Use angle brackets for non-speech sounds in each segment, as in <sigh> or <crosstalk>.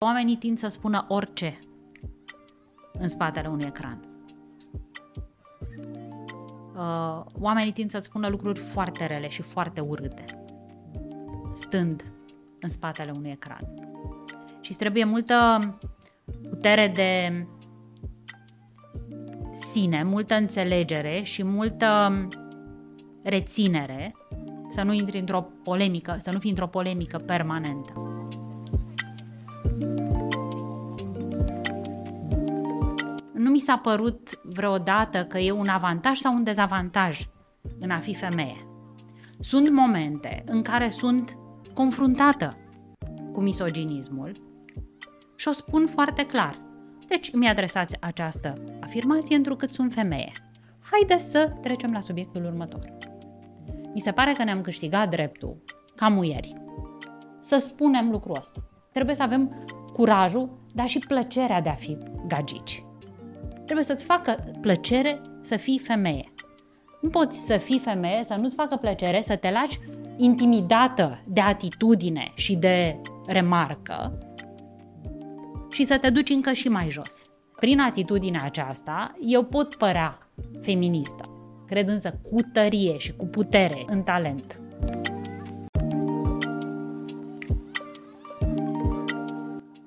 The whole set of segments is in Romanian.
Oamenii tind să spună orice în spatele unui ecran. Uh, oamenii tind să spună lucruri foarte rele și foarte urâte, stând în spatele unui ecran. Și trebuie multă putere de sine, multă înțelegere și multă reținere să nu intri într-o polemică, să nu fii într-o polemică permanentă. Nu mi s-a părut vreodată că e un avantaj sau un dezavantaj în a fi femeie. Sunt momente în care sunt confruntată cu misoginismul și o spun foarte clar. Deci mi adresați această afirmație întrucât sunt femeie. Haideți să trecem la subiectul următor. Mi se pare că ne-am câștigat dreptul, ca muieri, să spunem lucrul ăsta. Trebuie să avem curajul, dar și plăcerea de a fi gagici. Trebuie să-ți facă plăcere să fii femeie. Nu poți să fii femeie, să nu-ți facă plăcere, să te lași intimidată de atitudine și de remarcă și să te duci încă și mai jos. Prin atitudinea aceasta, eu pot părea feministă, cred însă cu tărie și cu putere în talent.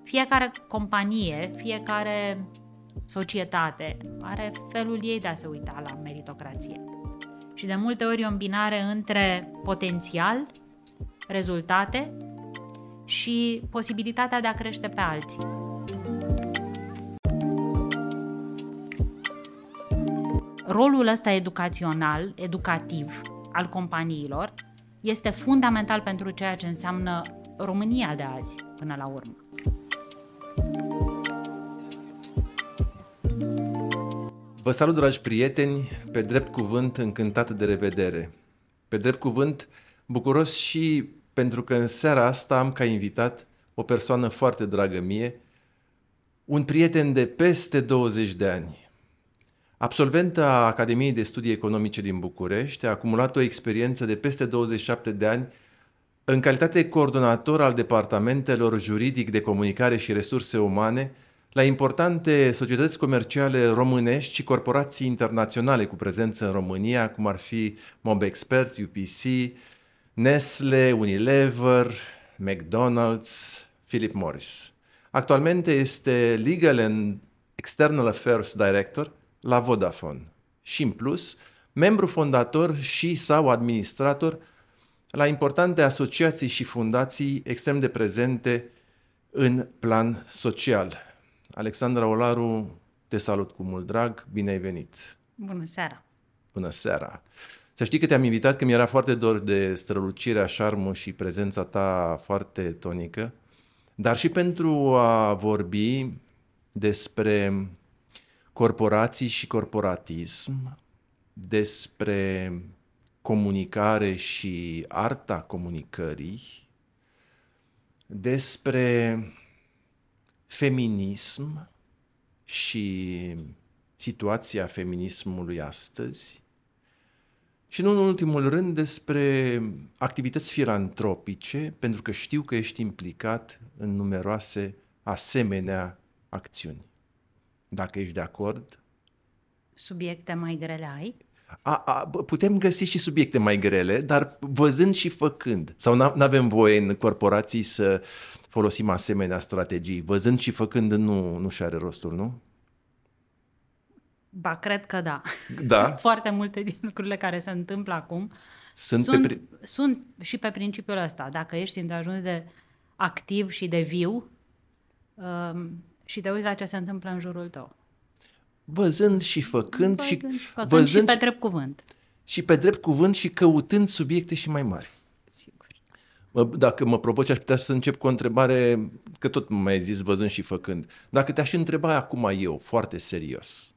Fiecare companie, fiecare societate are felul ei de a se uita la meritocrație. Și de multe ori e o îmbinare între potențial, rezultate și posibilitatea de a crește pe alții. Rolul ăsta educațional, educativ al companiilor este fundamental pentru ceea ce înseamnă România de azi, până la urmă. Vă salut, dragi prieteni, pe drept cuvânt încântat de revedere. Pe drept cuvânt bucuros și pentru că în seara asta am ca invitat o persoană foarte dragă mie, un prieten de peste 20 de ani. Absolventă a Academiei de Studii Economice din București, a acumulat o experiență de peste 27 de ani în calitate coordonator al departamentelor juridic de comunicare și resurse umane la importante societăți comerciale românești și corporații internaționale cu prezență în România, cum ar fi Mobexpert, UPC, Nestle, Unilever, McDonald's, Philip Morris. Actualmente este Legal and External Affairs Director la Vodafone și, în plus, membru fondator și sau administrator la importante asociații și fundații extrem de prezente în plan social. Alexandra Olaru, te salut cu mult drag, bine ai venit! Bună seara! Bună seara! Să știi că te-am invitat că mi-era foarte dor de strălucirea, șarmul și prezența ta foarte tonică, dar și pentru a vorbi despre corporații și corporatism, despre comunicare și arta comunicării, despre feminism și situația feminismului astăzi și nu în ultimul rând despre activități filantropice, pentru că știu că ești implicat în numeroase asemenea acțiuni. Dacă ești de acord? Subiecte mai grele ai? A, a, putem găsi și subiecte mai grele, dar văzând și făcând. Sau nu avem voie în corporații să folosim asemenea strategii. Văzând și făcând nu, nu și are rostul, nu? Ba, cred că da. Da? <laughs> Foarte multe din lucrurile care se întâmplă acum sunt, sunt, pe, sunt și pe principiul ăsta. Dacă ești îndeajuns de activ și de viu um, și te uiți la ce se întâmplă în jurul tău. Văzând și făcând, văzând și, și, făcând văzând și pe drept cuvânt. Și pe drept cuvânt și căutând subiecte și mai mari. Sigur. Dacă mă provoci, aș putea să încep cu o întrebare, că tot mai ai zis văzând și făcând. Dacă te-aș întreba acum eu, foarte serios.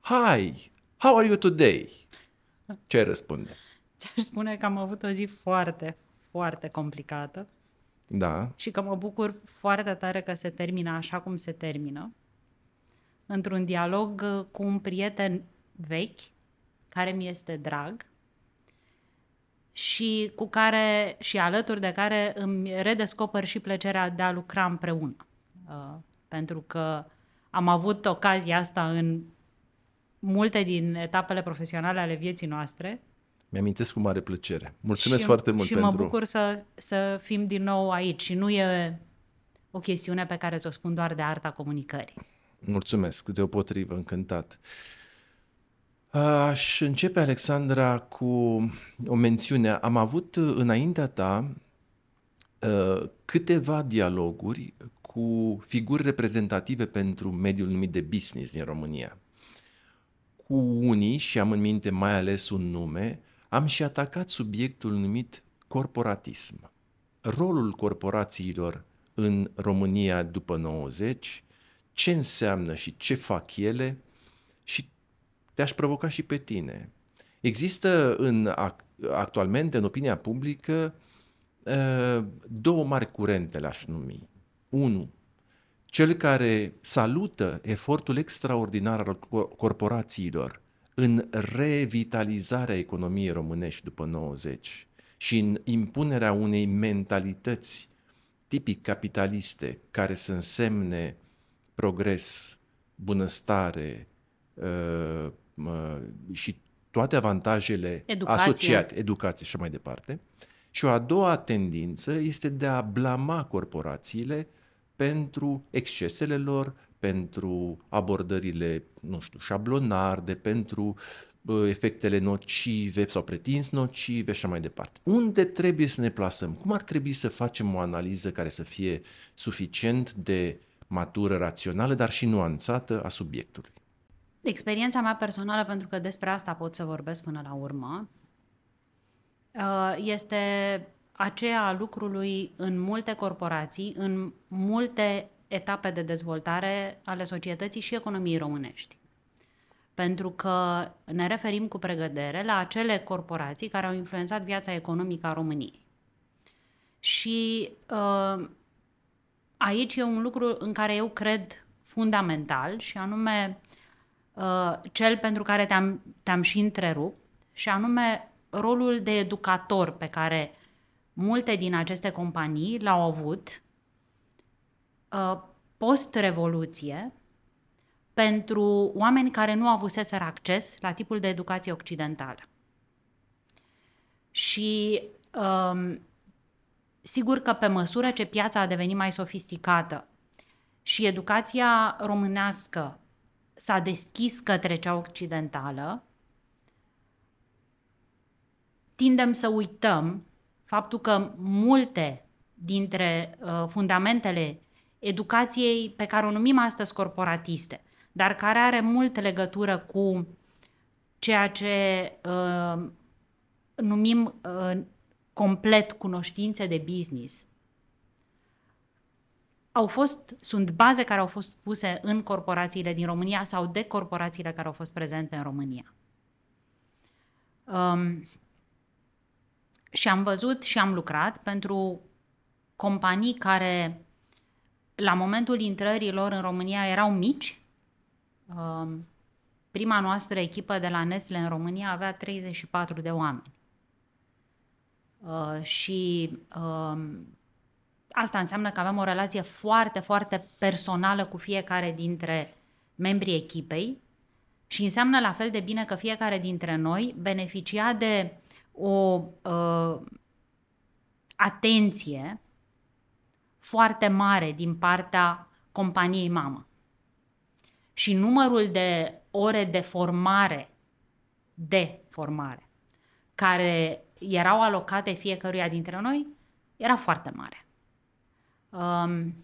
Hi, how are you today? Ce ai răspunde? Ți-aș spune că am avut o zi foarte, foarte complicată. Da. Și că mă bucur foarte tare că se termină așa cum se termină. Într-un dialog uh, cu un prieten vechi, care mi este drag, și cu care și alături de care îmi redescoper și plăcerea de a lucra împreună. Uh, pentru că am avut ocazia asta în multe din etapele profesionale ale vieții noastre. Mi-amintesc cu mare plăcere. Mulțumesc și, foarte mult și pentru... Și mă bucur să, să fim din nou aici. Și nu e o chestiune pe care ți-o spun doar de arta comunicării. Mulțumesc, deopotrivă, încântat. Aș începe, Alexandra, cu o mențiune. Am avut înaintea ta uh, câteva dialoguri cu figuri reprezentative pentru mediul numit de business din România. Cu unii, și am în minte mai ales un nume, am și atacat subiectul numit corporatism. Rolul corporațiilor în România după 90, ce înseamnă și ce fac ele și te-aș provoca și pe tine. Există în, actualmente în opinia publică ă, două mari curente, le-aș numi. Unu, cel care salută efortul extraordinar al corporațiilor în revitalizarea economiei românești după 90 și în impunerea unei mentalități tipic capitaliste care să însemne progres, bunăstare uh, uh, și toate avantajele educație. asociate, educație și mai departe. Și o a doua tendință este de a blama corporațiile pentru excesele lor, pentru abordările, nu știu, șablonarde, pentru efectele nocive sau pretins nocive și așa mai departe. Unde trebuie să ne plasăm? Cum ar trebui să facem o analiză care să fie suficient de matură, rațională, dar și nuanțată a subiectului? Experiența mea personală, pentru că despre asta pot să vorbesc până la urmă, uh, este aceea a lucrului în multe corporații, în multe etape de dezvoltare ale societății și economiei românești pentru că ne referim cu pregădere la acele corporații care au influențat viața economică a României. Și uh, aici e un lucru în care eu cred fundamental și anume uh, cel pentru care te-am, te-am și întrerupt și anume rolul de educator pe care multe din aceste companii l-au avut uh, post-revoluție pentru oameni care nu avuseseră acces la tipul de educație occidentală. Și um, sigur că pe măsură ce piața a devenit mai sofisticată și educația românească s-a deschis către cea occidentală, tindem să uităm faptul că multe dintre uh, fundamentele educației pe care o numim astăzi corporatiste, dar care are mult legătură cu ceea ce uh, numim uh, complet cunoștințe de business. Au fost, sunt baze care au fost puse în corporațiile din România sau de corporațiile care au fost prezente în România. Um, și am văzut și am lucrat pentru companii care la momentul intrării lor în România erau mici, Um, prima noastră echipă de la Nestle în România avea 34 de oameni. Uh, și um, asta înseamnă că aveam o relație foarte, foarte personală cu fiecare dintre membrii echipei și înseamnă la fel de bine că fiecare dintre noi beneficia de o uh, atenție foarte mare din partea companiei mamă. Și numărul de ore de formare, de formare, care erau alocate fiecăruia dintre noi, era foarte mare. Um,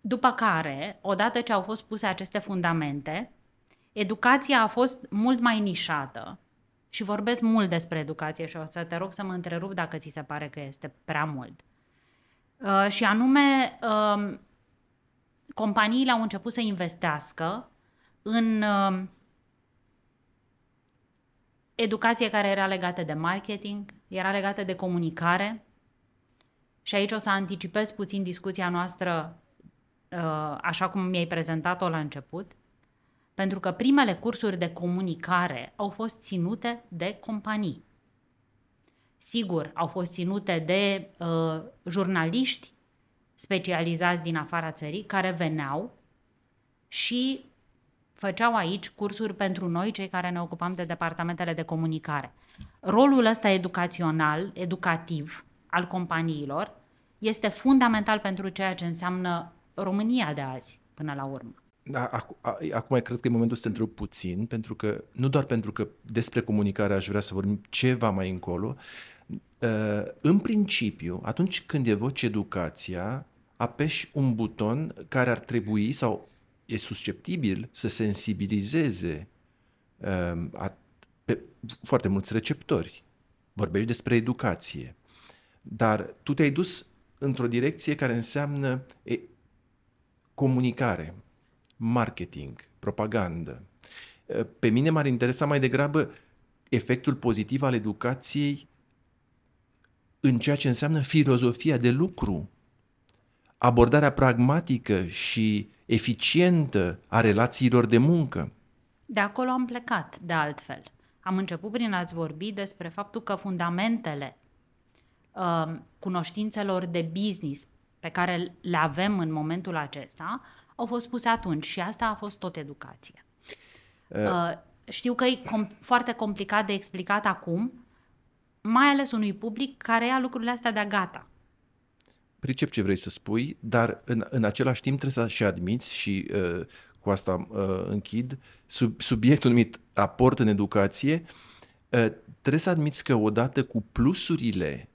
după care, odată ce au fost puse aceste fundamente, educația a fost mult mai nișată și vorbesc mult despre educație și o să te rog să mă întrerup dacă ți se pare că este prea mult. Uh, și anume, uh, companiile au început să investească în uh, educație care era legată de marketing, era legată de comunicare. Și aici o să anticipez puțin discuția noastră uh, așa cum mi-ai prezentat-o la început, pentru că primele cursuri de comunicare au fost ținute de companii. Sigur, au fost ținute de uh, jurnaliști specializați din afara țării care veneau și făceau aici cursuri pentru noi, cei care ne ocupam de departamentele de comunicare. Rolul ăsta educațional, educativ al companiilor este fundamental pentru ceea ce înseamnă România de azi, până la urmă. Da, acum cred că e momentul să te întreb puțin, pentru că nu doar pentru că despre comunicare aș vrea să vorbim ceva mai încolo. Uh, în principiu, atunci când evoci educația, apeși un buton care ar trebui sau e susceptibil să sensibilizeze uh, pe foarte mulți receptori. Vorbești despre educație. Dar tu te-ai dus într-o direcție care înseamnă e, comunicare, marketing, propagandă. Pe mine m-ar interesa mai degrabă efectul pozitiv al educației în ceea ce înseamnă filozofia de lucru, abordarea pragmatică și eficientă a relațiilor de muncă. De acolo am plecat, de altfel. Am început prin a-ți vorbi despre faptul că fundamentele uh, cunoștințelor de business pe care le avem în momentul acesta au fost puse atunci și asta a fost tot educație. Uh. Uh, știu că e com- foarte complicat de explicat acum, mai ales unui public care ia lucrurile astea de gata. Pricep ce vrei să spui, dar în, în același timp trebuie să și admiți și uh, cu asta uh, închid, sub, subiectul numit aport în educație, uh, trebuie să admiți că odată cu plusurile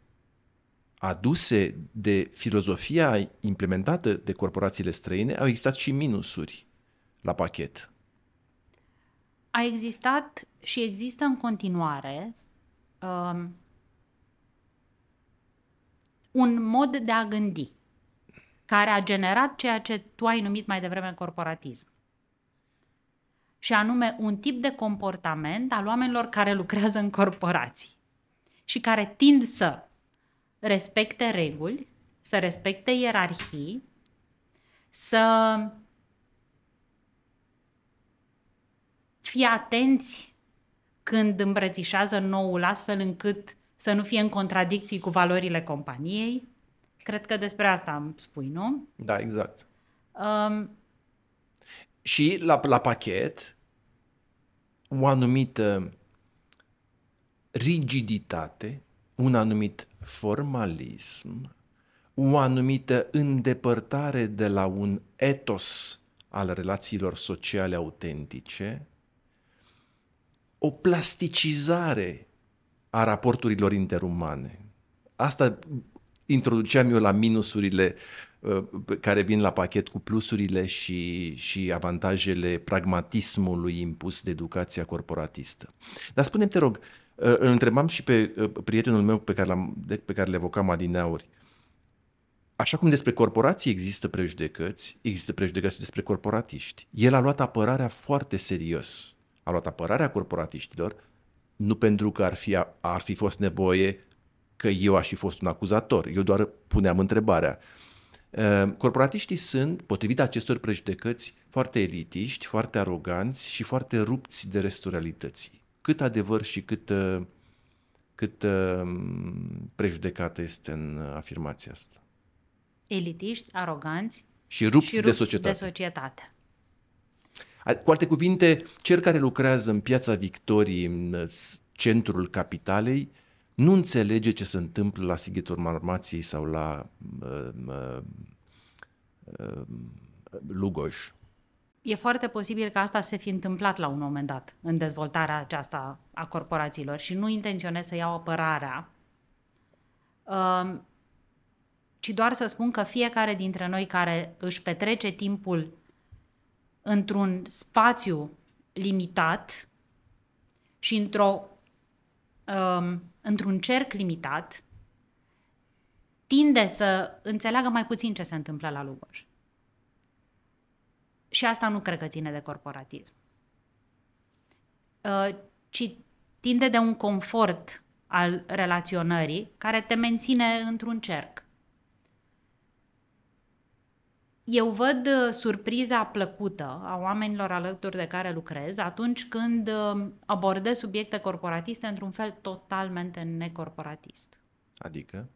aduse de filozofia implementată de corporațiile străine, au existat și minusuri la pachet. A existat și există în continuare um, un mod de a gândi care a generat ceea ce tu ai numit mai devreme corporatism. Și anume un tip de comportament al oamenilor care lucrează în corporații și care tind să respecte reguli, să respecte ierarhii, să fie atenți când îmbrățișează noul, astfel încât să nu fie în contradicții cu valorile companiei. Cred că despre asta îmi spui, nu? Da, exact. Um, și la, la pachet, o anumită rigiditate, un anumit formalism, o anumită îndepărtare de la un etos al relațiilor sociale autentice, o plasticizare a raporturilor interumane. Asta introduceam eu la minusurile uh, care vin la pachet cu plusurile și, și avantajele pragmatismului impus de educația corporatistă. Dar spune te rog, uh, îl întrebam și pe uh, prietenul meu pe care, l-am, pe care le evocam adineauri. Așa cum despre corporații există prejudecăți, există prejudecăți despre corporatiști. El a luat apărarea foarte serios. A luat apărarea corporatiștilor nu pentru că ar fi, ar fi fost nevoie că eu aș fi fost un acuzator. Eu doar puneam întrebarea. Ehm, corporatiștii sunt, potrivit acestor prejudecăți, foarte elitiști, foarte aroganți și foarte rupți de restul realității. Cât adevăr și cât, ă, cât ehm, prejudecată este în afirmația asta. Elitiști, aroganți și rupți, și rupți de societate. De societate. Cu alte cuvinte, cel care lucrează în piața Victoriei, în centrul capitalei, nu înțelege ce se întâmplă la Sighetul Marmației sau la uh, uh, uh, Lugoj. E foarte posibil ca asta să se fi întâmplat la un moment dat în dezvoltarea aceasta a corporațiilor și nu intenționez să iau apărarea, uh, ci doar să spun că fiecare dintre noi care își petrece timpul într-un spațiu limitat și într-o, um, într-un cerc limitat, tinde să înțeleagă mai puțin ce se întâmplă la Lugoj. Și asta nu cred că ține de corporatism. Uh, ci tinde de un confort al relaționării care te menține într-un cerc. Eu văd uh, surpriza plăcută a oamenilor alături de care lucrez atunci când uh, abordez subiecte corporatiste într-un fel totalmente necorporatist. Adică?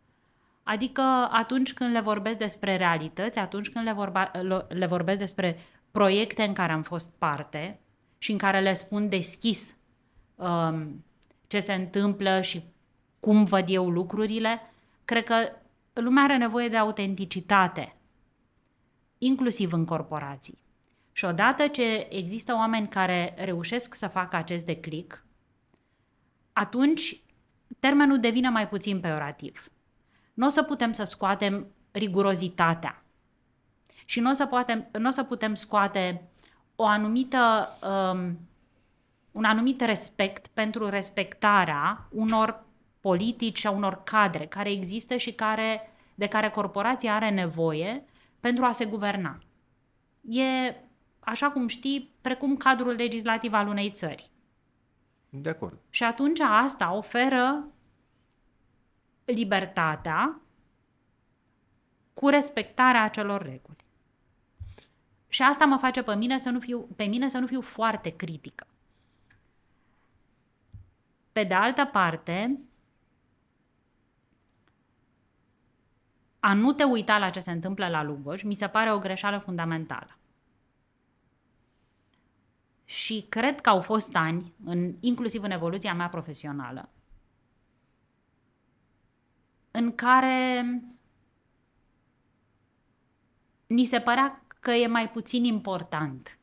Adică atunci când le vorbesc despre realități, atunci când le, vorba, le vorbesc despre proiecte în care am fost parte și în care le spun deschis um, ce se întâmplă și cum văd eu lucrurile, cred că lumea are nevoie de autenticitate, inclusiv în corporații. Și odată ce există oameni care reușesc să facă acest declic, atunci termenul devine mai puțin peorativ. Nu o să putem să scoatem rigurozitatea și nu o să, putem, nu o să putem scoate o anumită, um, un anumit respect pentru respectarea unor politici și a unor cadre care există și care, de care corporația are nevoie pentru a se guverna. E, așa cum știi, precum cadrul legislativ al unei țări. De acord. Și atunci asta oferă libertatea cu respectarea acelor reguli. Și asta mă face pe mine să nu fiu, pe mine să nu fiu foarte critică. Pe de altă parte, a nu te uita la ce se întâmplă la Lugoj mi se pare o greșeală fundamentală. Și cred că au fost ani, în, inclusiv în evoluția mea profesională, în care ni se părea că e mai puțin important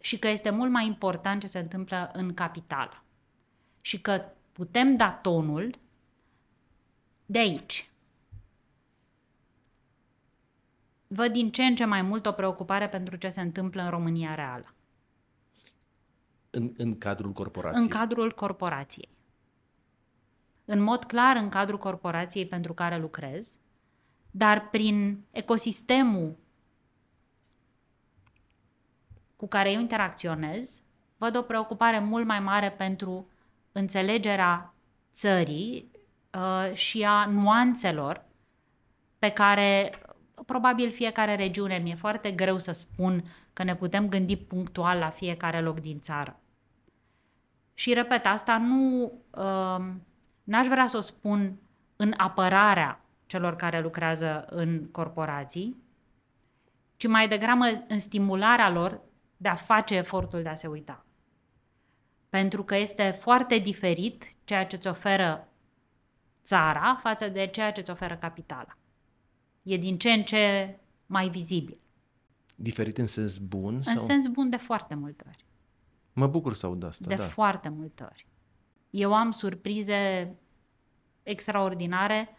și că este mult mai important ce se întâmplă în capitală și că putem da tonul de aici. Văd din ce în ce mai mult o preocupare pentru ce se întâmplă în România reală. În, în cadrul corporației. În cadrul corporației. În mod clar, în cadrul corporației pentru care lucrez, dar prin ecosistemul cu care eu interacționez, văd o preocupare mult mai mare pentru înțelegerea țării uh, și a nuanțelor pe care probabil fiecare regiune, mi-e foarte greu să spun că ne putem gândi punctual la fiecare loc din țară. Și repet, asta nu, uh, n-aș vrea să o spun în apărarea celor care lucrează în corporații, ci mai degrabă în stimularea lor de a face efortul de a se uita. Pentru că este foarte diferit ceea ce îți oferă țara față de ceea ce îți oferă capitala. E din ce în ce mai vizibil. Diferit în sens bun? În sau? sens bun de foarte multe ori. Mă bucur să aud asta, De da. foarte multe ori. Eu am surprize extraordinare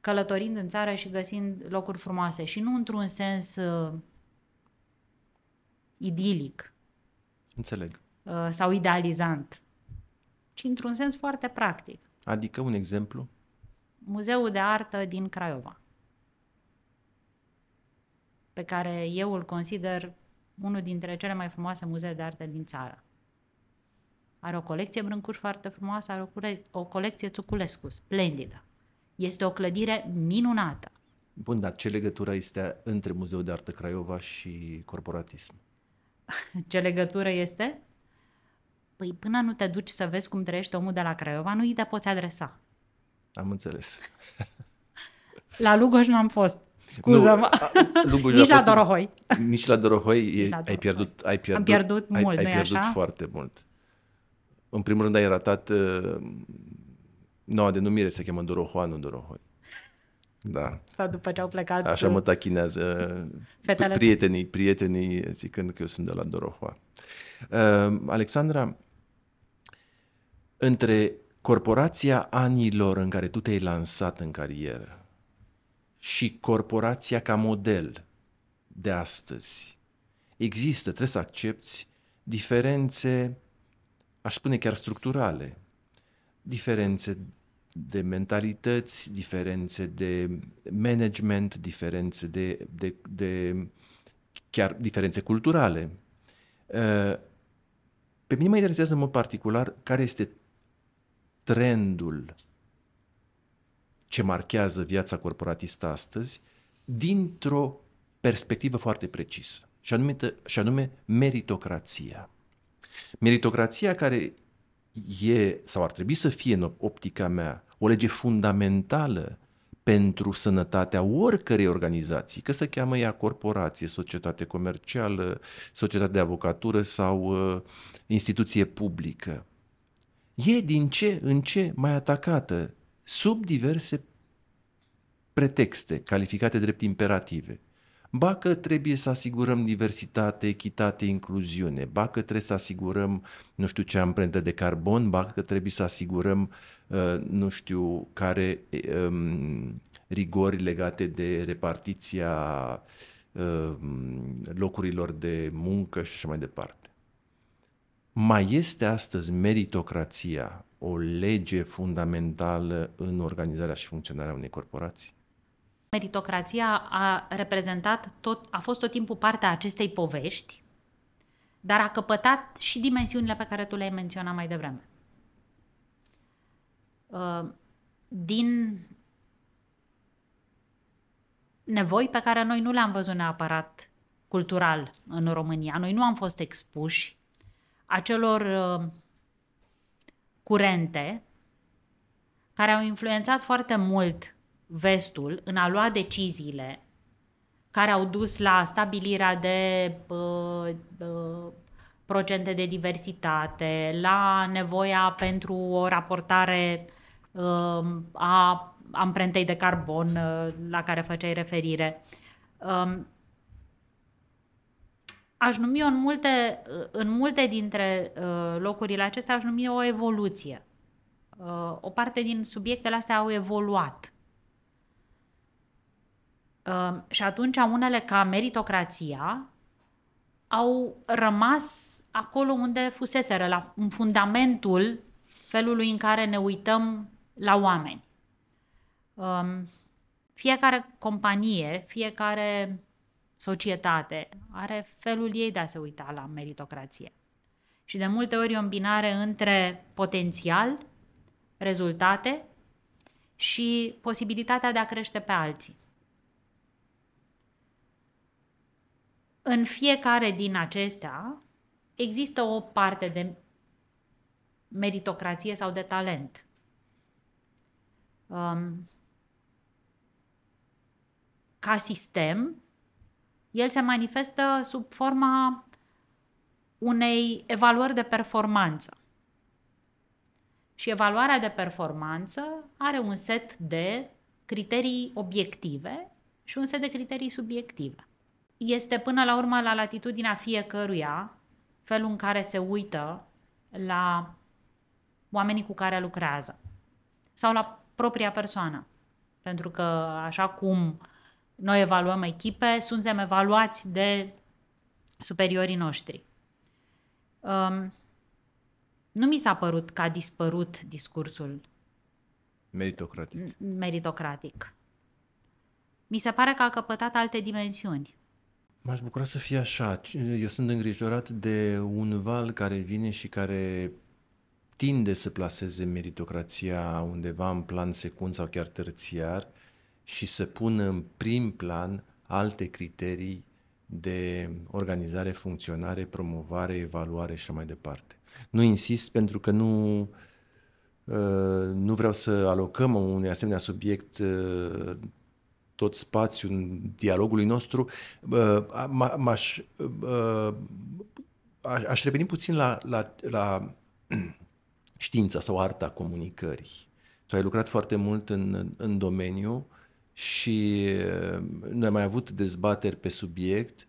călătorind în țară și găsind locuri frumoase și nu într-un sens uh, idilic Înțeleg. uh, sau idealizant, ci într-un sens foarte practic. Adică un exemplu? Muzeul de artă din Craiova, pe care eu îl consider unul dintre cele mai frumoase muzee de artă din țară. Are o colecție brâncuș foarte frumoasă, are o, cule- o colecție Țuculescu, splendidă. Este o clădire minunată. Bun, dar ce legătură este între Muzeul de Artă Craiova și corporatism? <laughs> Ce legătură este? Păi până nu te duci să vezi cum trăiește omul de la Craiova, nu îi te poți adresa. Am înțeles. <laughs> La Lugoj n-am fost. Scuză-mă. Nu, Lugoj Nici a la fost un- Dorohoi. Nici la Dorohoi e, la ai Dorohoi. pierdut, ai pierdut, pierdut ai, mult, ai nu-i pierdut așa? foarte mult. În primul rând ai ratat uh, noua denumire, se cheamă Dorohoa, nu Dorohoi. Da, Asta după ce au plecat așa mă tachinează Fetele. prietenii, prietenii zicând că eu sunt de la Dorohoa. Uh, Alexandra, între corporația anilor în care tu te-ai lansat în carieră și corporația ca model de astăzi, există, trebuie să accepti, diferențe, aș spune chiar structurale, diferențe de mentalități, diferențe de management, diferențe de, de, de chiar diferențe culturale. Uh, Pe mine mă interesează în mod particular care este trendul ce marchează viața corporatistă astăzi dintr-o perspectivă foarte precisă, și anume, și anume meritocrația. Meritocrația care e, sau ar trebui să fie în optica mea, o lege fundamentală pentru sănătatea oricărei organizații, că se cheamă ea corporație, societate comercială, societate de avocatură sau uh, instituție publică. E din ce în ce mai atacată sub diverse pretexte calificate drept imperative. Ba că trebuie să asigurăm diversitate, echitate, incluziune, ba că trebuie să asigurăm, nu știu ce, amprentă de carbon, ba că trebuie să asigurăm, uh, nu știu, care um, rigori legate de repartiția um, locurilor de muncă și așa mai departe. Mai este astăzi meritocrația o lege fundamentală în organizarea și funcționarea unei corporații? Meritocrația a reprezentat tot, a fost tot timpul partea acestei povești, dar a căpătat și dimensiunile pe care tu le-ai menționat mai devreme. Uh, din nevoi pe care noi nu le-am văzut neapărat cultural în România. Noi nu am fost expuși acelor uh, curente care au influențat foarte mult vestul în a lua deciziile care au dus la stabilirea de uh, uh, procente de diversitate, la nevoia pentru o raportare uh, a amprentei de carbon uh, la care făceai referire. Um, aș numi în multe, în multe dintre uh, locurile acestea, aș numi o evoluție. Uh, o parte din subiectele astea au evoluat. Uh, și atunci unele ca meritocrația au rămas acolo unde fuseseră, la, în fundamentul felului în care ne uităm la oameni. Um, fiecare companie, fiecare societate are felul ei de a se uita la meritocrație. Și de multe ori e o îmbinare între potențial, rezultate și posibilitatea de a crește pe alții. În fiecare din acestea există o parte de meritocrație sau de talent. Um, ca sistem, el se manifestă sub forma unei evaluări de performanță. Și evaluarea de performanță are un set de criterii obiective și un set de criterii subiective. Este până la urmă la latitudinea fiecăruia felul în care se uită la oamenii cu care lucrează sau la propria persoană. Pentru că așa cum noi evaluăm echipe, suntem evaluați de superiorii noștri. Um, nu mi s-a părut că a dispărut discursul meritocratic. meritocratic. Mi se pare că a căpătat alte dimensiuni. M-aș bucura să fie așa. Eu sunt îngrijorat de un val care vine și care tinde să placeze meritocrația undeva în plan secund sau chiar terțiar și să pună în prim plan alte criterii de organizare, funcționare, promovare, evaluare și mai departe. Nu insist pentru că nu, uh, nu vreau să alocăm unui asemenea subiect uh, tot spațiul dialogului nostru. Uh, m-aș, aș reveni puțin la, la, la <clears throat> știința sau arta comunicării. Tu ai lucrat foarte mult în, în domeniu și uh, noi am mai avut dezbateri pe subiect.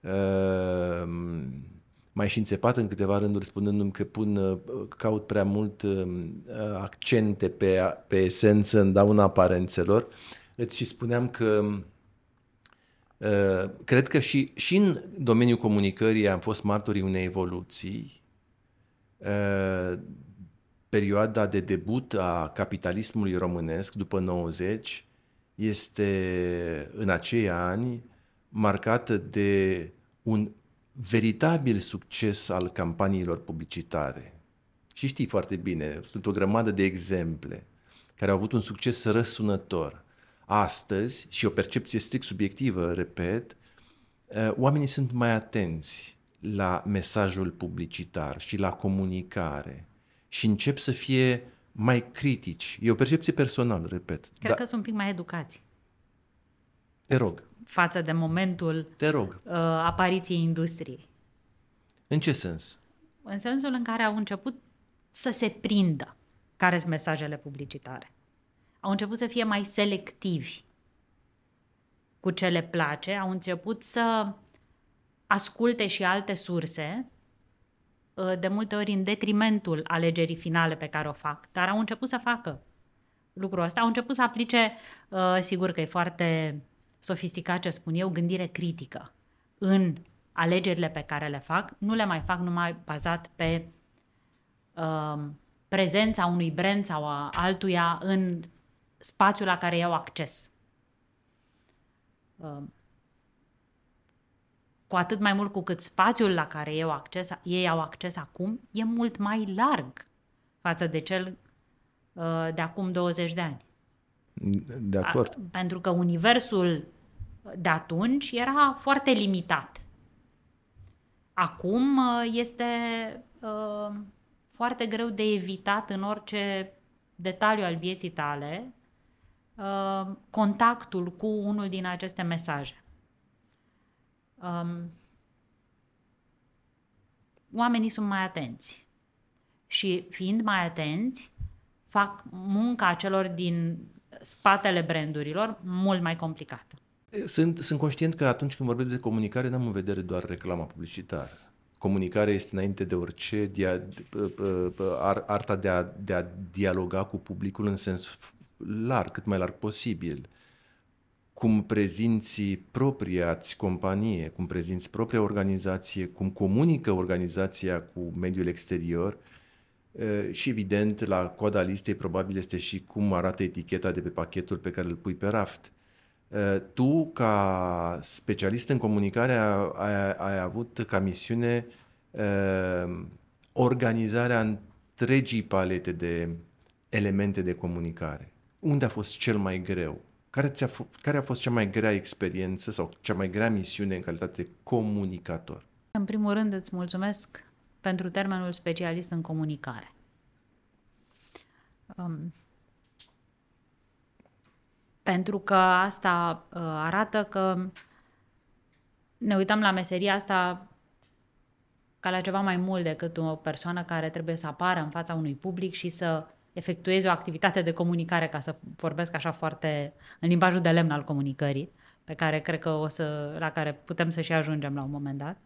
Uh, mai și înțepat în câteva rânduri spunându-mi că pun, uh, caut prea mult accente pe, pe esență în dauna aparențelor. Îți și spuneam că cred că și, și în domeniul comunicării am fost martorii unei evoluții perioada de debut a capitalismului românesc după 90 este în acei ani marcată de un veritabil succes al campaniilor publicitare. Și știi foarte bine, sunt o grămadă de exemple care au avut un succes răsunător. astăzi, și o percepție strict subiectivă, repet, uh, oamenii sunt mai atenți la mesajul publicitar și la comunicare și încep să fie mai critici. E o percepție personală, repet. Cred că sunt un pic mai educați. Te rog. Față de momentul Te rog. Uh, apariției industriei. În ce sens? În sensul în care au început să se prindă care sunt mesajele publicitare. Au început să fie mai selectivi cu ce le place, au început să asculte și alte surse, ă, de multe ori în detrimentul alegerii finale pe care o fac, dar au început să facă lucrul ăsta, au început să aplice, ă, sigur că e foarte sofisticat ce spun eu, gândire critică în alegerile pe care le fac, nu le mai fac numai bazat pe uh, prezența unui brand sau a altuia în spațiul la care iau acces. Uh, cu atât mai mult cu cât spațiul la care eu acces, ei au acces acum e mult mai larg față de cel uh, de acum 20 de ani. De acord. A, pentru că universul de atunci era foarte limitat. Acum uh, este uh, foarte greu de evitat în orice detaliu al vieții tale uh, contactul cu unul din aceste mesaje. Um, oamenii sunt mai atenți și fiind mai atenți, fac munca celor din spatele brandurilor mult mai complicată. Sunt, sunt conștient că atunci când vorbesc de comunicare, n-am în vedere doar reclama publicitară. Comunicarea este înainte de orice dia, arta de a, de a dialoga cu publicul în sens larg, cât mai larg posibil. Cum prezinți propriați companie, cum prezinți propria organizație, cum comunică organizația cu mediul exterior și evident la coada listei probabil este și cum arată eticheta de pe pachetul pe care îl pui pe raft Eh, tu, ca specialist în comunicare, ai, ai avut ca misiune uh, organizarea întregii palete de elemente de comunicare. Unde a fost cel mai greu? Care, ți-a f- care a fost cea mai grea experiență sau cea mai grea misiune în calitate de comunicator? În primul rând îți mulțumesc pentru termenul specialist în comunicare. Um, pentru că asta uh, arată că ne uităm la meseria asta ca la ceva mai mult decât o persoană care trebuie să apară în fața unui public și să efectueze o activitate de comunicare, ca să vorbesc așa foarte în limbajul de lemn al comunicării, pe care cred că o să, la care putem să și ajungem la un moment dat.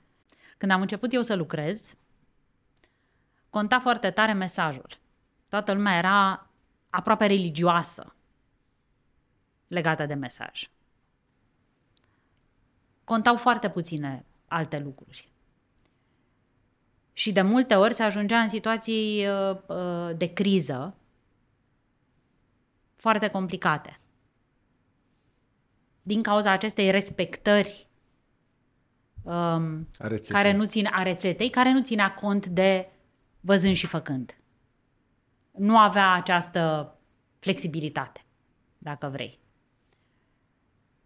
Când am început eu să lucrez, conta foarte tare mesajul. Toată lumea era aproape religioasă legată de mesaj. Contau foarte puține alte lucruri. Și de multe ori se ajungea în situații uh, uh, de criză foarte complicate. Din cauza acestei respectări um, care nu țin a rețetei, care nu ținea cont de văzând și făcând. Nu avea această flexibilitate, dacă vrei.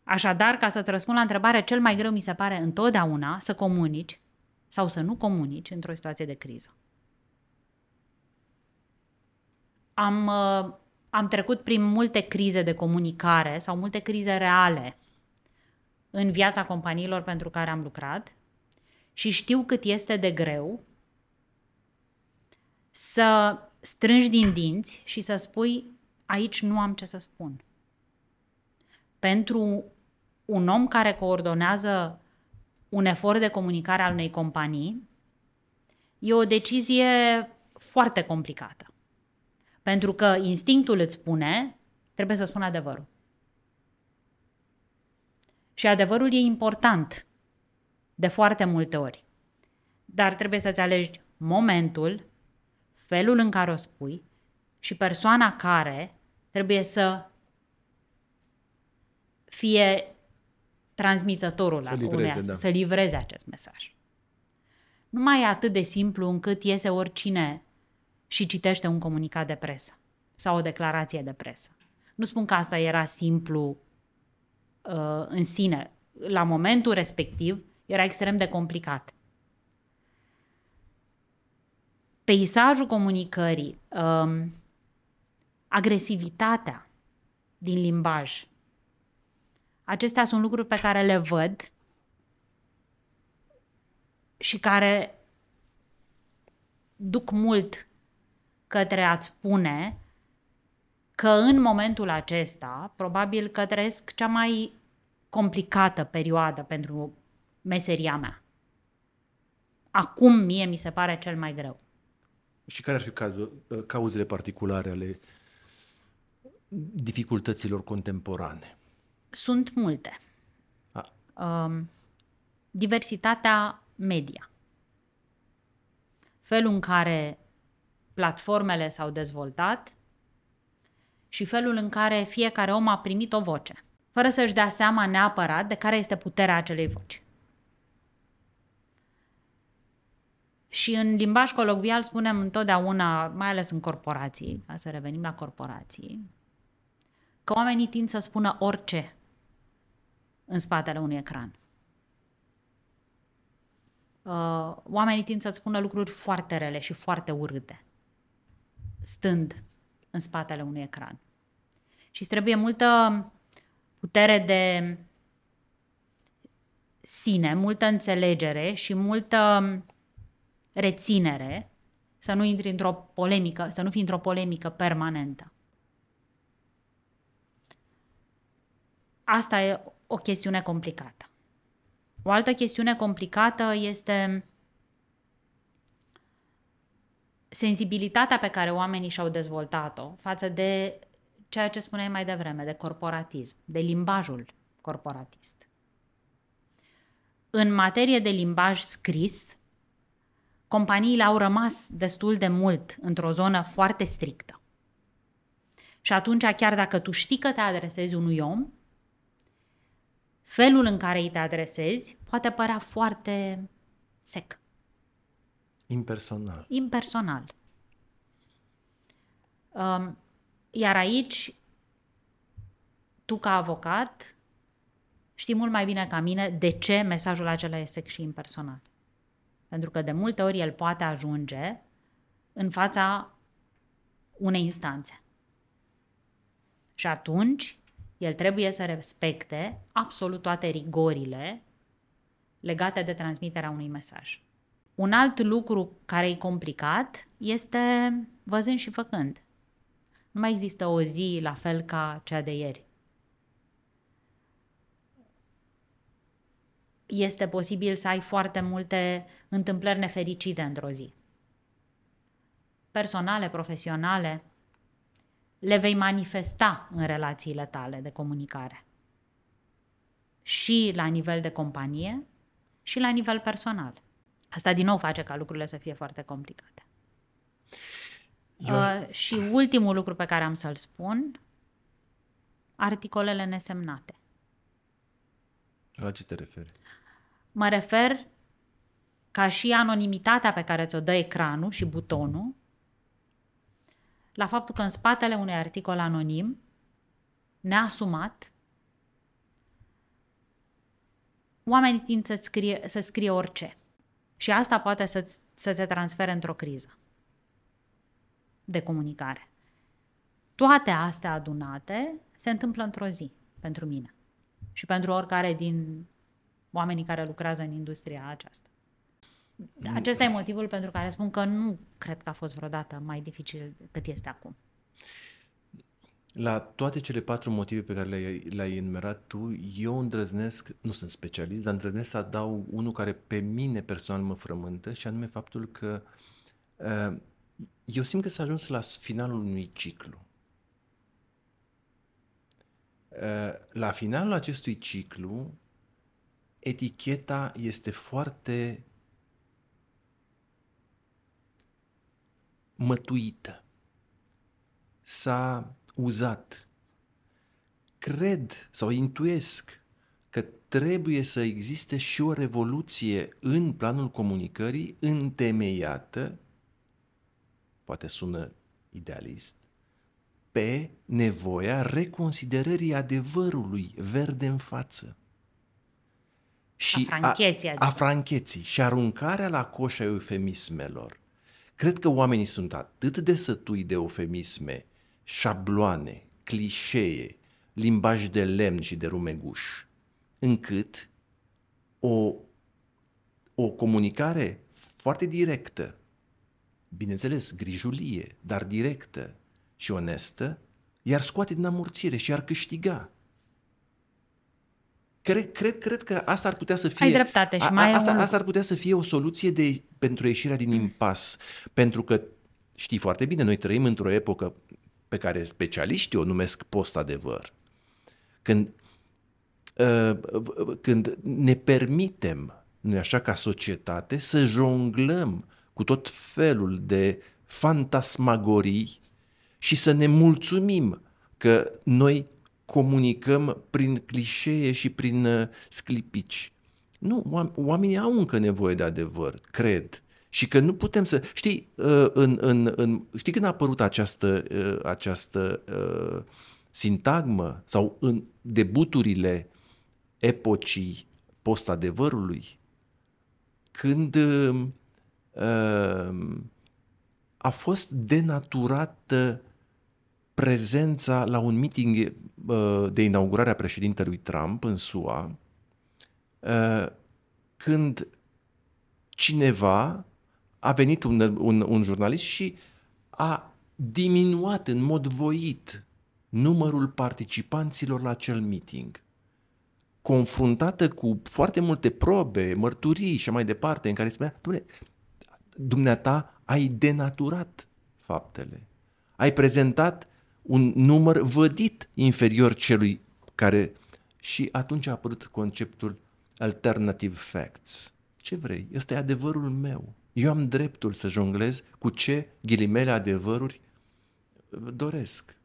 Așadar, ca să-ți răspund la întrebare, cel mai greu mi se pare întotdeauna să comunici sau să nu comunici într-o situație de criză. Am, uh, am trecut prin multe crize de comunicare sau multe crize reale în viața companiilor pentru care am lucrat și știu cât este de greu să strângi din dinți și să spui aici nu am ce să spun. Pentru un om care coordonează un efort de comunicare al unei companii e o decizie foarte complicată. Pentru că instinctul îți spune, trebuie să spun adevărul. Și adevărul e important de foarte multe ori. Dar trebuie să-ți alegi momentul, felul în care o spui și persoana care trebuie să fie transmițătorul să livreze, unei da. să livreze acest mesaj. Nu mai e atât de simplu încât iese oricine și citește un comunicat de presă sau o declarație de presă. Nu spun că asta era simplu uh, în sine, la momentul respectiv, era extrem de complicat. Peisajul comunicării, um, agresivitatea din limbaj, acestea sunt lucruri pe care le văd și care duc mult către a-ți spune că în momentul acesta, probabil că trăiesc cea mai complicată perioadă pentru meseria mea. Acum mie mi se pare cel mai greu. Și care ar fi cazul, cauzele particulare ale dificultăților contemporane? Sunt multe. A. Um, diversitatea media. Felul în care platformele s-au dezvoltat și felul în care fiecare om a primit o voce, fără să-și dea seama neapărat de care este puterea acelei voci. Și în limbaj colocvial spunem întotdeauna, mai ales în corporații, ca să revenim la corporații, că oamenii tind să spună orice în spatele unui ecran. Uh, oamenii tind să spună lucruri foarte rele și foarte urâte, stând în spatele unui ecran. Și îți trebuie multă putere de sine, multă înțelegere și multă reținere să nu intri într-o polemică, să nu fii într-o polemică permanentă. Asta e o chestiune complicată. O altă chestiune complicată este sensibilitatea pe care oamenii și-au dezvoltat-o față de ceea ce spuneai mai devreme, de corporatism, de limbajul corporatist. În materie de limbaj scris, companiile au rămas destul de mult într-o zonă foarte strictă. Și atunci, chiar dacă tu știi că te adresezi unui om, felul în care îi te adresezi poate părea foarte sec. Impersonal. Impersonal. Um, iar aici, tu ca avocat, știi mult mai bine ca mine de ce mesajul acela este sec și impersonal. Pentru că de multe ori el poate ajunge în fața unei instanțe. Și atunci el trebuie să respecte absolut toate rigorile legate de transmiterea unui mesaj. Un alt lucru care e complicat este văzând și făcând. Nu mai există o zi la fel ca cea de ieri. Este posibil să ai foarte multe întâmplări nefericite într-o zi. Personale, profesionale, le vei manifesta în relațiile tale de comunicare. Și la nivel de companie, și la nivel personal. Asta din nou face ca lucrurile să fie foarte complicate. Eu... Uh, și ultimul lucru pe care am să-l spun, articolele nesemnate. La ce te referi? Mă refer ca și anonimitatea pe care ți-o dă ecranul și butonul, la faptul că în spatele unui articol anonim, neasumat, oamenii tind să scrie, să scrie orice. Și asta poate să, să se transfere într-o criză de comunicare. Toate astea adunate se întâmplă într-o zi pentru mine și pentru oricare din oamenii care lucrează în industria aceasta. Acesta e motivul pentru care spun că nu cred că a fost vreodată mai dificil decât este acum. La toate cele patru motive pe care le-ai, le-ai enumerat tu, eu îndrăznesc, nu sunt specialist, dar îndrăznesc să adaug unul care pe mine personal mă frământă și anume faptul că uh, eu simt că s-a ajuns la finalul unui ciclu. Uh, la finalul acestui ciclu, eticheta este foarte mătuită. S-a uzat. Cred sau intuiesc că trebuie să existe și o revoluție în planul comunicării întemeiată, poate sună idealist, pe nevoia reconsiderării adevărului verde în față. Și a francheții. A, a francheții și aruncarea la coșa eufemismelor. Cred că oamenii sunt atât de sătui de eufemisme, șabloane, clișee, limbaj de lemn și de rumeguș, încât o, o comunicare foarte directă, bineînțeles, grijulie, dar directă și onestă, iar scoate din amurțire și ar câștiga. Cred, cred, cred că asta ar putea să fie... Ai dreptate și a, mai asta, un... asta ar putea să fie o soluție de, pentru ieșirea din impas. Pentru că știi foarte bine, noi trăim într-o epocă pe care specialiștii o numesc post-adevăr. Când, uh, când ne permitem, nu așa, ca societate, să jonglăm cu tot felul de fantasmagorii și să ne mulțumim că noi comunicăm prin clișee și prin uh, sclipici. Nu, oamenii au încă nevoie de adevăr, cred. Și că nu putem să... Știi, uh, în, în, în, știi când a apărut această, uh, această uh, sintagmă sau în debuturile epocii post-adevărului? Când uh, a fost denaturată prezența la un meeting uh, de inaugurare a președintelui Trump în SUA, uh, când cineva a venit un, un, un jurnalist și a diminuat în mod voit numărul participanților la acel meeting. Confruntată cu foarte multe probe, mărturii și mai departe, în care spunea, dumneata ai denaturat faptele. Ai prezentat un număr vădit inferior celui care... Și atunci a apărut conceptul alternative facts. Ce vrei? Ăsta e adevărul meu. Eu am dreptul să jonglez cu ce ghilimele adevăruri doresc.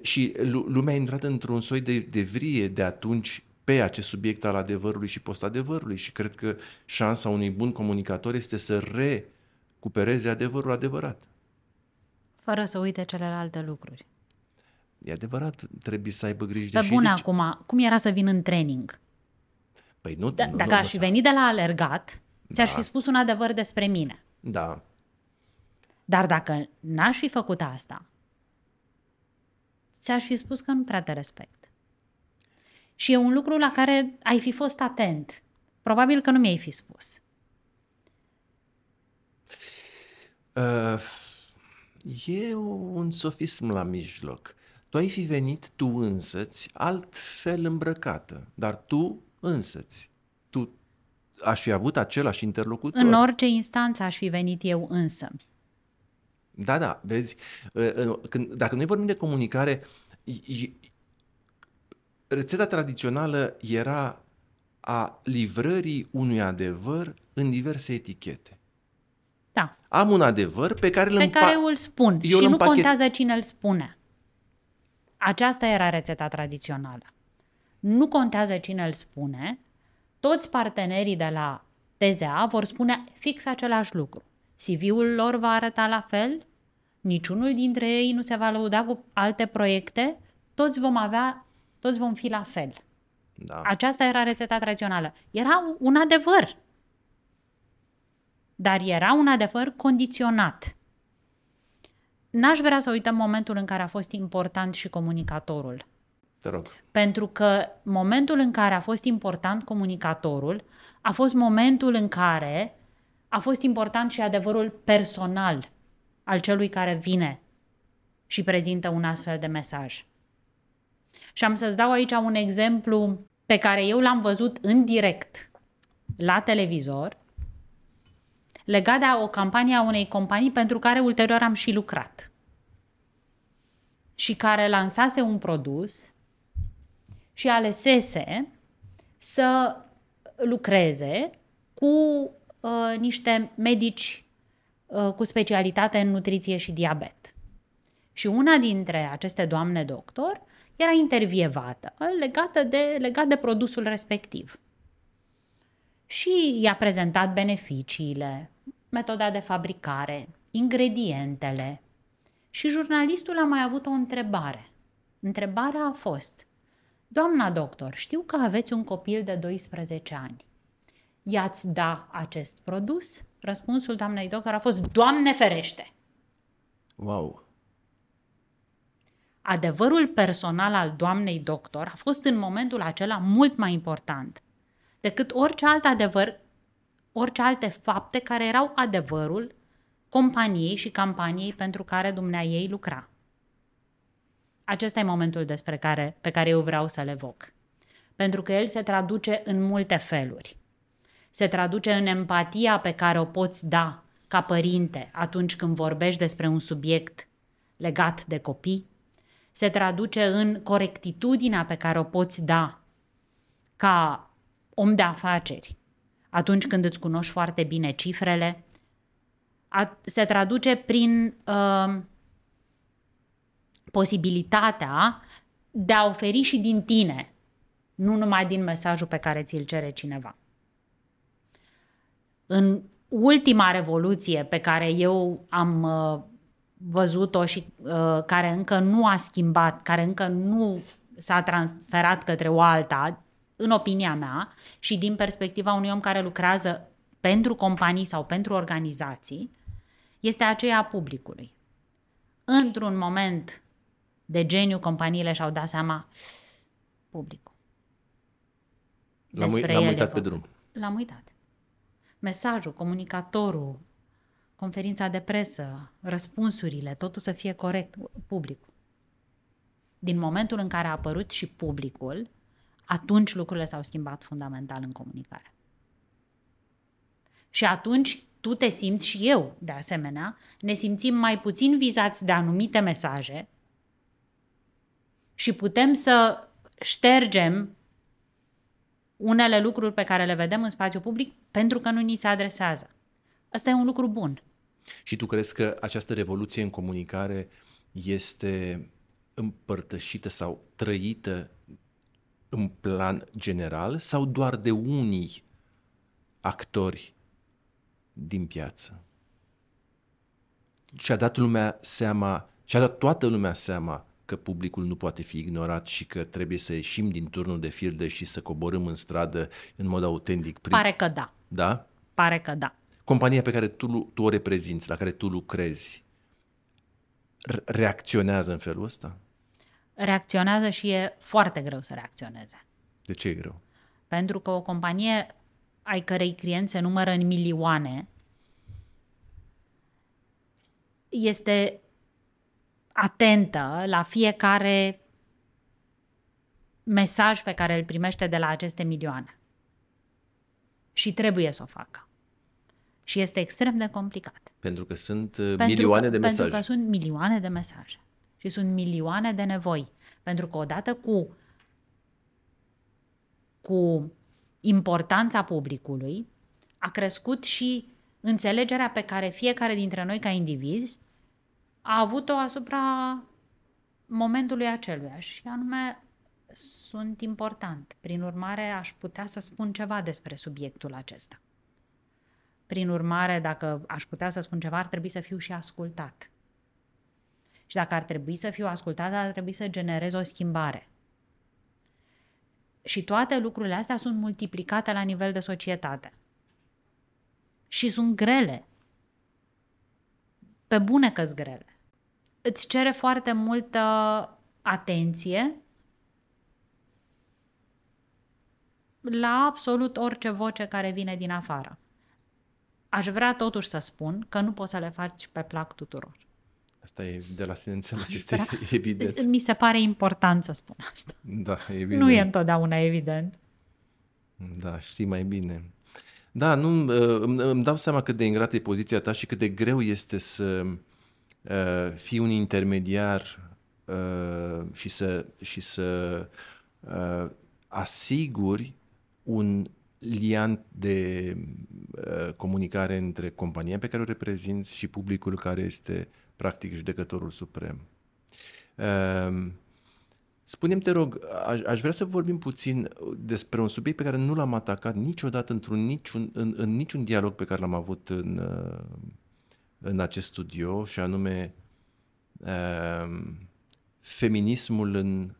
Și lumea a intrat într-un soi de, de vrie de atunci pe acest subiect al adevărului și post-adevărului și cred că șansa unui bun comunicator este să recupereze adevărul adevărat. Fără să uite celelalte lucruri. E adevărat, trebuie să aibă grijă Dar de bun, acum, cum era să vin în training? Păi nu, da, nu dacă aș fi venit de la alergat, da. ți-aș fi spus un adevăr despre mine. Da. Dar dacă n-aș fi făcut asta, ți-aș fi spus că nu prea te respect. Și e un lucru la care ai fi fost atent. Probabil că nu mi-ai fi spus. Uh, e un sofism la mijloc. Tu ai fi venit tu însăți altfel îmbrăcată, dar tu însăți. Tu aș fi avut același interlocutor. În orice instanță aș fi venit eu însă. Da, da, vezi, uh, când, dacă noi vorbim de comunicare, rețeta tradițională era a livrării unui adevăr în diverse etichete. Da. Am un adevăr pe care îl Pe care îl spun Eu și nu împachet... contează cine îl spune. Aceasta era rețeta tradițională. Nu contează cine îl spune, toți partenerii de la TZA vor spune fix același lucru. CV-ul lor va arăta la fel, niciunul dintre ei nu se va lăuda cu alte proiecte, toți vom avea toți vom fi la fel. Da. Aceasta era rețeta tradițională. Era un adevăr. Dar era un adevăr condiționat. N-aș vrea să uităm momentul în care a fost important și comunicatorul. Te rog. Pentru că momentul în care a fost important comunicatorul a fost momentul în care a fost important și adevărul personal al celui care vine și prezintă un astfel de mesaj. Și am să-ți dau aici un exemplu pe care eu l-am văzut în direct la televizor, legat de o campanie a unei companii pentru care ulterior am și lucrat și care lansase un produs și alesese să lucreze cu uh, niște medici uh, cu specialitate în nutriție și diabet. Și una dintre aceste doamne doctor era intervievată legată de, legat de produsul respectiv. Și i-a prezentat beneficiile, metoda de fabricare, ingredientele Și jurnalistul a mai avut o întrebare. Întrebarea a fost, Doamna doctor, știu că aveți un copil de 12 ani. I-ați da acest produs? Răspunsul doamnei doctor a fost, Doamne ferește! Wow! Adevărul personal al doamnei doctor a fost în momentul acela mult mai important decât orice alt adevăr, orice alte fapte care erau adevărul companiei și campaniei pentru care dumnea ei lucra. Acesta e momentul despre care, pe care eu vreau să le evoc. Pentru că el se traduce în multe feluri. Se traduce în empatia pe care o poți da ca părinte atunci când vorbești despre un subiect legat de copii. Se traduce în corectitudinea pe care o poți da ca om de afaceri atunci când îți cunoști foarte bine cifrele. se traduce prin uh, posibilitatea de a oferi și din tine, nu numai din mesajul pe care ți-l cere cineva. În ultima revoluție pe care eu am uh, văzut-o și uh, care încă nu a schimbat, care încă nu s-a transferat către o alta, în opinia mea și din perspectiva unui om care lucrează pentru companii sau pentru organizații, este aceea a publicului. Într-un moment de geniu, companiile și-au dat seama publicul. L-am, uit, l-am uitat pe drum. L-am uitat. Mesajul, comunicatorul, conferința de presă, răspunsurile, totul să fie corect, publicul. Din momentul în care a apărut și publicul, atunci lucrurile s-au schimbat fundamental în comunicare. Și atunci tu te simți și eu, de asemenea, ne simțim mai puțin vizați de anumite mesaje și putem să ștergem unele lucruri pe care le vedem în spațiu public pentru că nu ni se adresează. Asta e un lucru bun. Și tu crezi că această revoluție în comunicare este împărtășită sau trăită în plan general sau doar de unii actori din piață? Și-a dat lumea seama, și-a dat toată lumea seama că publicul nu poate fi ignorat și că trebuie să ieșim din turnul de filde și să coborâm în stradă în mod autentic. Prin... Pare că da. Da? Pare că da. Compania pe care tu, tu o reprezinți, la care tu lucrezi, reacționează în felul ăsta? Reacționează și e foarte greu să reacționeze. De ce e greu? Pentru că o companie ai cărei clienți se numără în milioane este atentă la fiecare mesaj pe care îl primește de la aceste milioane. Și trebuie să o facă. Și este extrem de complicat. Pentru că sunt uh, pentru milioane că, de mesaje. Pentru că sunt milioane de mesaje. Și sunt milioane de nevoi. Pentru că odată cu, cu importanța publicului, a crescut și înțelegerea pe care fiecare dintre noi ca indivizi a avut-o asupra momentului aceluia și anume sunt important. Prin urmare, aș putea să spun ceva despre subiectul acesta. Prin urmare, dacă aș putea să spun ceva, ar trebui să fiu și ascultat. Și dacă ar trebui să fiu ascultat, ar trebui să generez o schimbare. Și toate lucrurile astea sunt multiplicate la nivel de societate. Și sunt grele. Pe bune că grele îți cere foarte multă atenție la absolut orice voce care vine din afară. Aș vrea totuși să spun că nu poți să le faci pe plac tuturor. Asta e de la sine înțeles, este vrea... <laughs> evident. Mi se pare important să spun asta. Da, evident. Nu e întotdeauna evident. Da, știi mai bine. Da, nu, îmi, îmi dau seama cât de ingrată e poziția ta și cât de greu este să uh, fii un intermediar uh, și să, și să uh, asiguri un liant de uh, comunicare între compania pe care o reprezinți și publicul care este practic judecătorul suprem. Uh, Spune-mi, te rog, aș, aș vrea să vorbim puțin despre un subiect pe care nu l-am atacat niciodată într-un niciun, în, în niciun dialog pe care l-am avut în, uh, în acest studio și anume uh, feminismul în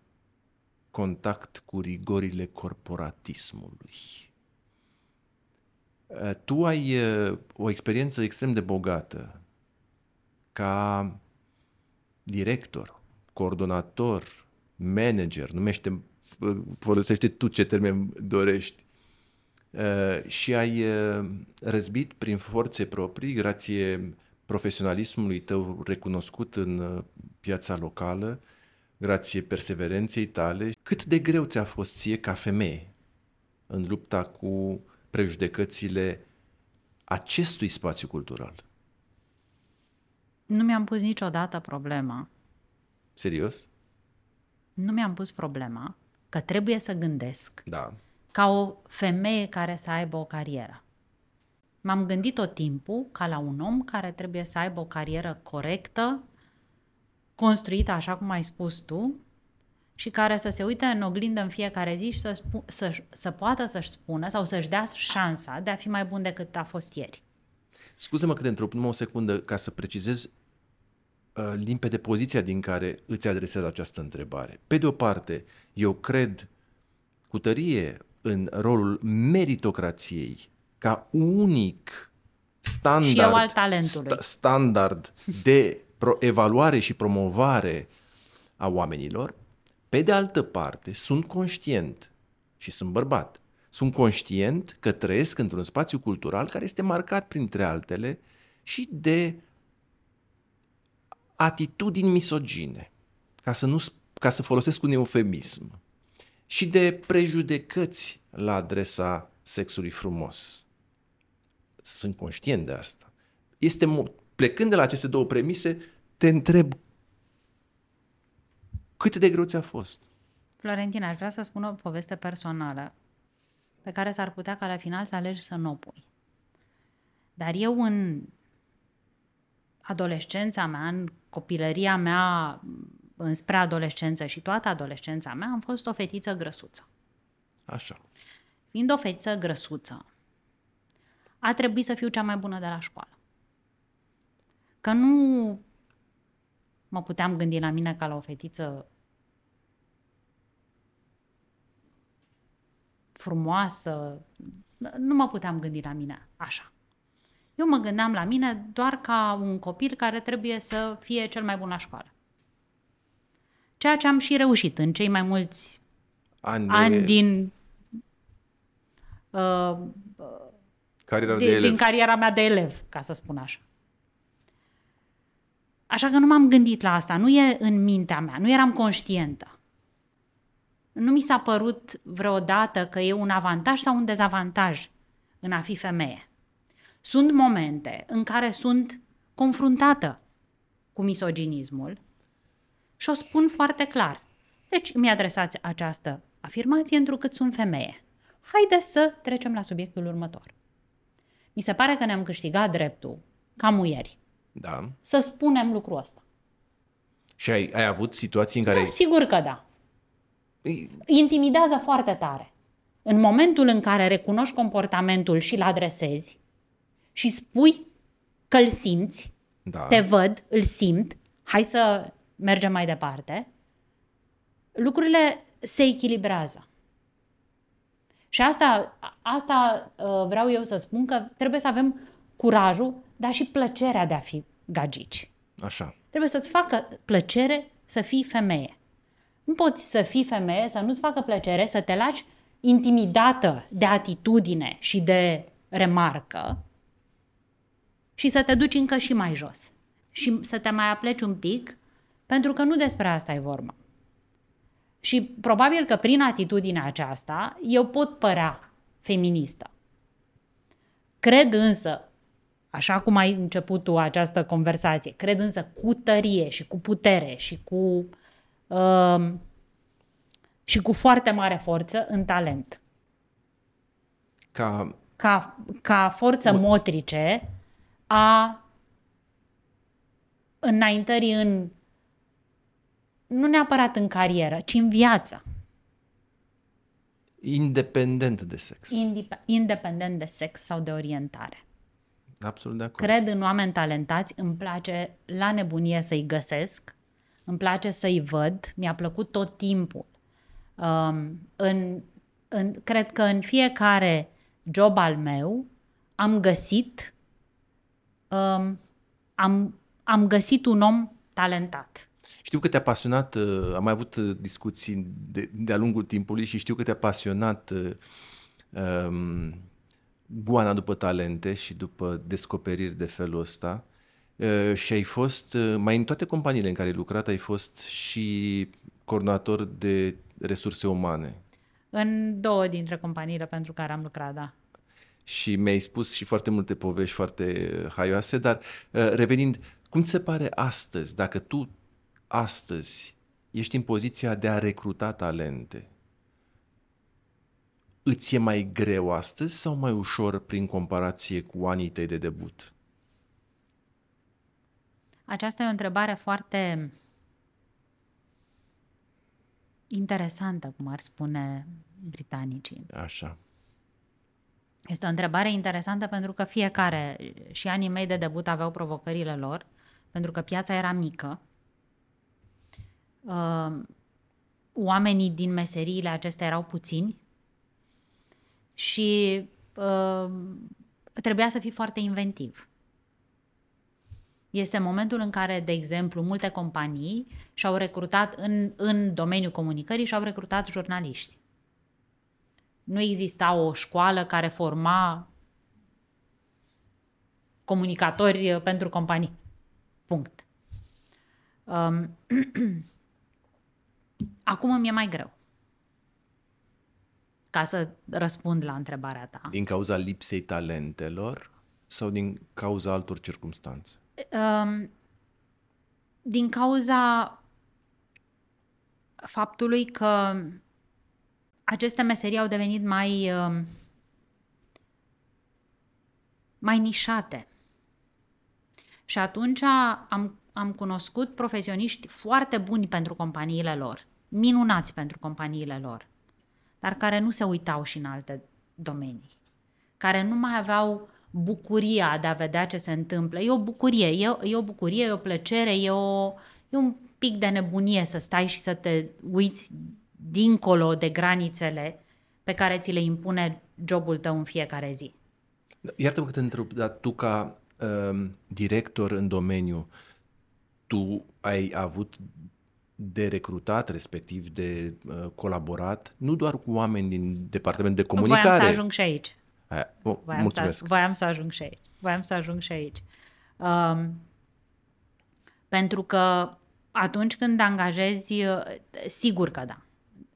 contact cu rigorile corporatismului. Uh, tu ai uh, o experiență extrem de bogată ca director, coordonator, manager, numește, uh, folosește tu ce termen dorești, și ai răzbit prin forțe proprii, grație profesionalismului tău recunoscut în piața locală, grație perseverenței tale, cât de greu ți-a fost ție ca femeie în lupta cu prejudecățile acestui spațiu cultural? Nu mi-am pus niciodată problema. Serios? Nu mi-am pus problema că trebuie să gândesc Da. ca o femeie care să aibă o carieră. M-am gândit tot timpul ca la un om care trebuie să aibă o carieră corectă, construită așa cum ai spus tu, și care să se uite în oglindă în fiecare zi și să, spu- să, să poată să-și spună sau să-și dea șansa de a fi mai bun decât a fost ieri. Scuze-mă că te întreb numai o secundă ca să precizez uh, limpede poziția din care îți adresez această întrebare. Pe de o parte, eu cred cu tărie în rolul meritocrației ca unic standard, Și eu al talentului. sta- standard de pro- evaluare și promovare a oamenilor. Pe de altă parte, sunt conștient și sunt bărbat. Sunt conștient că trăiesc într-un spațiu cultural care este marcat, printre altele, și de atitudini misogine, ca să, nu, sp- ca să folosesc un eufemism, și de prejudecăți la adresa sexului frumos. Sunt conștient de asta. Este mo- plecând de la aceste două premise, te întreb cât de greu ți-a fost? Florentina, aș vrea să spun o poveste personală pe care s-ar putea ca la final să alegi să nu o pui. Dar eu în adolescența mea, în copilăria mea, înspre adolescență și toată adolescența mea, am fost o fetiță grăsuță. Așa. Fiind o fetiță grăsuță, a trebuit să fiu cea mai bună de la școală. Că nu mă puteam gândi la mine ca la o fetiță frumoasă, nu mă puteam gândi la mine așa. Eu mă gândeam la mine doar ca un copil care trebuie să fie cel mai bun la școală. Ceea ce am și reușit în cei mai mulți Ani, de ani din uh, cariera de, de, elev. din cariera mea de elev, ca să spun așa. Așa că nu m-am gândit la asta, nu e în mintea mea, nu eram conștientă. Nu mi s-a părut vreodată că e un avantaj sau un dezavantaj în a fi femeie. Sunt momente în care sunt confruntată cu misoginismul și o spun foarte clar. Deci mi adresați această afirmație întrucât sunt femeie. Haideți să trecem la subiectul următor. Mi se pare că ne-am câștigat dreptul, ca muieri, Da. să spunem lucrul ăsta. Și ai, ai avut situații în care... Da, sigur că da. Ei, Intimidează foarte tare. În momentul în care recunoști comportamentul și îl adresezi și spui că îl simți, Da. te văd, îl simt, hai să mergem mai departe, lucrurile se echilibrează. Și asta, asta uh, vreau eu să spun că trebuie să avem curajul, dar și plăcerea de a fi gagici. Așa. Trebuie să-ți facă plăcere să fii femeie. Nu poți să fii femeie, să nu-ți facă plăcere, să te lași intimidată de atitudine și de remarcă și să te duci încă și mai jos. Și să te mai apleci un pic, pentru că nu despre asta e vorba. Și probabil că prin atitudinea aceasta eu pot părea feministă. Cred însă, așa cum ai început tu această conversație, cred însă cu tărie și cu putere și cu, uh, și cu foarte mare forță în talent. Ca... Ca, ca forță motrice a înaintării în nu neapărat în carieră, ci în viață, Independent de sex. indip- independent de sex sau de orientare. Absolut de acord. Cred în oameni talentați, îmi place la nebunie să-i găsesc, îmi place să-i văd, mi-a plăcut tot timpul. Um, în, în, cred că în fiecare job al meu am găsit um, am, am găsit un om talentat. Știu că te-a pasionat, uh, am mai avut uh, discuții de, de-a lungul timpului și știu că te-a pasionat uh, um, goana după talente și după descoperiri de felul ăsta. Uh, și ai fost, uh, mai în toate companiile în care ai lucrat, ai fost și coordonator de resurse umane. În două dintre companiile pentru care am lucrat, da. Și mi-ai spus și foarte multe povești foarte haioase, dar uh, revenind, cum ți se pare astăzi, dacă tu astăzi ești în poziția de a recruta talente, îți e mai greu astăzi sau mai ușor prin comparație cu anii tăi de debut? Aceasta e o întrebare foarte interesantă, cum ar spune britanicii. Așa. Este o întrebare interesantă pentru că fiecare, și anii mei de debut aveau provocările lor, pentru că piața era mică. Uh, oamenii din meseriile acestea erau puțini și uh, trebuia să fii foarte inventiv. Este momentul în care, de exemplu, multe companii și-au recrutat în, în domeniul comunicării și-au recrutat jurnaliști. Nu exista o școală care forma comunicatori pentru companii. Punct. Um, <clears throat> Acum îmi e mai greu. Ca să răspund la întrebarea ta. Din cauza lipsei talentelor sau din cauza altor circunstanțe? Um, din cauza faptului că aceste meserii au devenit mai um, mai nișate. Și atunci am, am cunoscut profesioniști foarte buni pentru companiile lor, minunați pentru companiile lor, dar care nu se uitau și în alte domenii, care nu mai aveau bucuria de a vedea ce se întâmplă. E o bucurie, e, e o bucurie, e o plăcere, e, o, e un pic de nebunie să stai și să te uiți dincolo de granițele pe care ți le impune jobul tău în fiecare zi. Iartă-mă că te întreb, dar tu ca um, director în domeniu, tu ai avut de recrutat, respectiv de uh, colaborat, nu doar cu oameni din departament de comunicare. Voiam să ajung și aici. Aia, oh, voiam, mulțumesc. Să, voiam să ajung și aici. Voiam să ajung și aici. Um, pentru că atunci când angajezi, uh, sigur că da.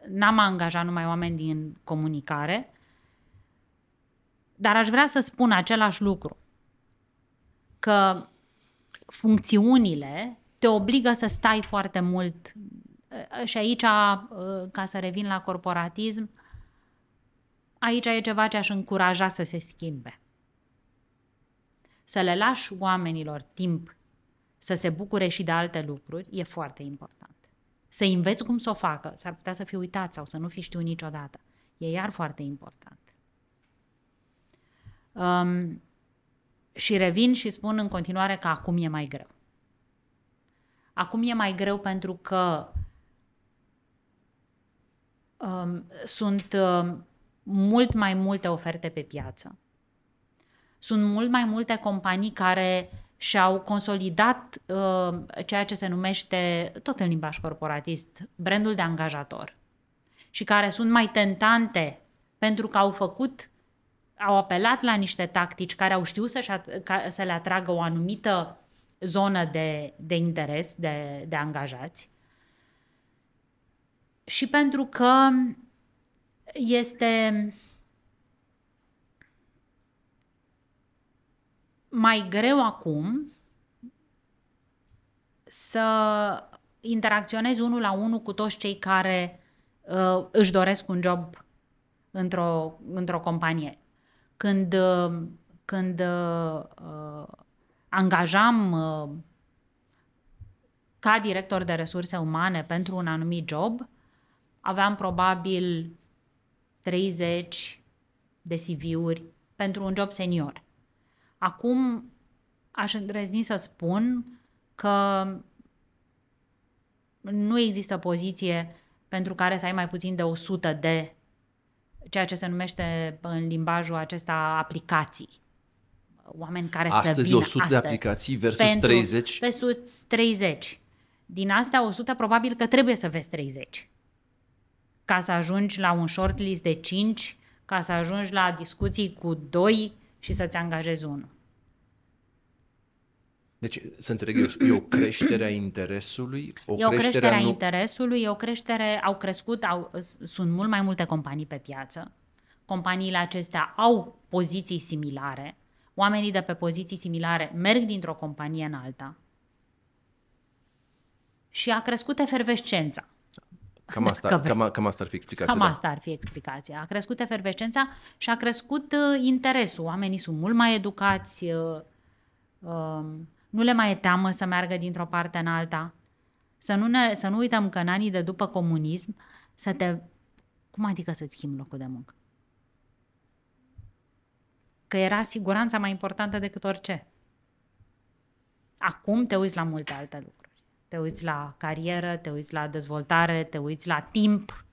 N-am angajat numai oameni din comunicare, dar aș vrea să spun același lucru. Că funcțiunile te obligă să stai foarte mult. Și aici, uh, ca să revin la corporatism, aici e ceva ce aș încuraja să se schimbe. Să le lași oamenilor timp să se bucure și de alte lucruri e foarte important. Să înveți cum să o facă, s-ar putea să fi uitat sau să nu fi știut niciodată. E iar foarte important. Um, și revin și spun în continuare că acum e mai greu. Acum e mai greu pentru că um, sunt um, mult mai multe oferte pe piață. Sunt mult mai multe companii care și-au consolidat uh, ceea ce se numește, tot în limbaj corporatist, brandul de angajator și care sunt mai tentante pentru că au făcut, au apelat la niște tactici care au știut să, să le atragă o anumită zonă de, de interes de, de angajați și pentru că este mai greu acum să interacționezi unul la unul cu toți cei care uh, își doresc un job într-o, într-o companie. Când, uh, când uh, angajam uh, ca director de resurse umane pentru un anumit job, aveam probabil 30 de CV-uri pentru un job senior. Acum aș îndrăzni să spun că nu există poziție pentru care să ai mai puțin de 100 de ceea ce se numește în limbajul acesta aplicații. Oameni care astăzi să vină 100 astăzi. de aplicații versus pentru, 30. Versus 30. Din astea 100 probabil că trebuie să vezi 30. Ca să ajungi la un shortlist de 5, ca să ajungi la discuții cu 2 și să-ți angajezi unul. Deci, să înțeleg eu, e o creștere a interesului? O E o creștere a nu... interesului, e o creștere, au crescut, au, sunt mult mai multe companii pe piață. Companiile acestea au poziții similare. Oamenii de pe poziții similare merg dintr-o companie în alta. Și a crescut efervescența. Cam <laughs> asta, Că vrei. cam, cam asta ar fi explicația. Cam da. asta ar fi explicația. A crescut efervescența și a crescut uh, interesul. Oamenii sunt mult mai educați, uh, uh, nu le mai e teamă să meargă dintr-o parte în alta. Să nu, ne, să nu uităm că în anii de după comunism, să te... Cum adică să-ți schimbi locul de muncă? Că era siguranța mai importantă decât orice. Acum te uiți la multe alte lucruri. Te uiți la carieră, te uiți la dezvoltare, te uiți la timp,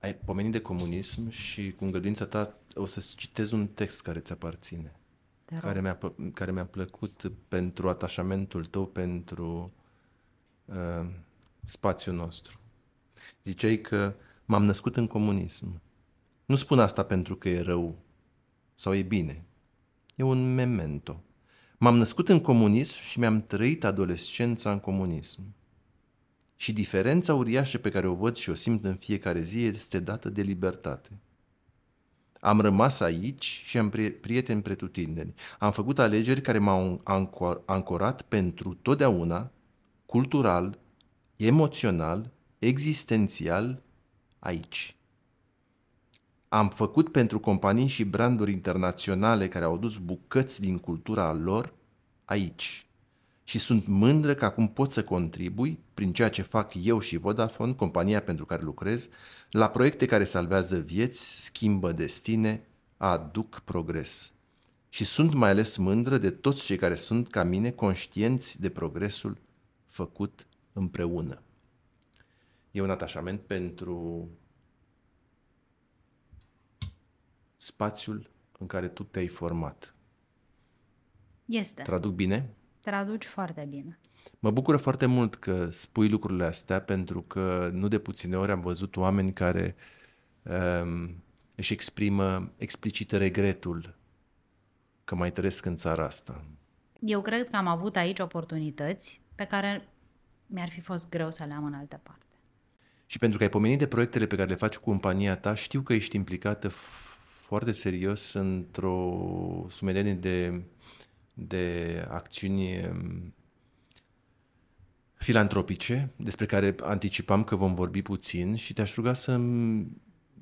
Ai pomenit de comunism și cu îngăduința ta o să-ți citez un text care ți aparține, Te rog. care mi-a, pă- care mi-a plăcut pentru atașamentul tău, pentru uh, spațiul nostru. Ziceai că m-am născut în comunism. Nu spun asta pentru că e rău sau e bine. E un memento. M-am născut în comunism și mi-am trăit adolescența în comunism. Și diferența uriașă pe care o văd și o simt în fiecare zi este dată de libertate. Am rămas aici și am pri- prieteni pretutindeni. Am făcut alegeri care m-au anco- ancorat pentru totdeauna, cultural, emoțional, existențial, aici. Am făcut pentru companii și branduri internaționale care au adus bucăți din cultura lor aici. Și sunt mândră că acum pot să contribui, prin ceea ce fac eu și Vodafone, compania pentru care lucrez, la proiecte care salvează vieți, schimbă destine, aduc progres. Și sunt mai ales mândră de toți cei care sunt ca mine conștienți de progresul făcut împreună. E un atașament pentru spațiul în care tu te-ai format. Este. Traduc bine? Traduci foarte bine. Mă bucură foarte mult că spui lucrurile astea pentru că nu de puține ori am văzut oameni care um, își exprimă explicit regretul că mai trăiesc în țara asta. Eu cred că am avut aici oportunități pe care mi-ar fi fost greu să le am în altă parte. Și pentru că ai pomenit de proiectele pe care le faci cu compania ta, știu că ești implicată f- foarte serios într-o sumedenie de, de acțiuni um, filantropice, despre care anticipam că vom vorbi puțin și te-aș ruga să,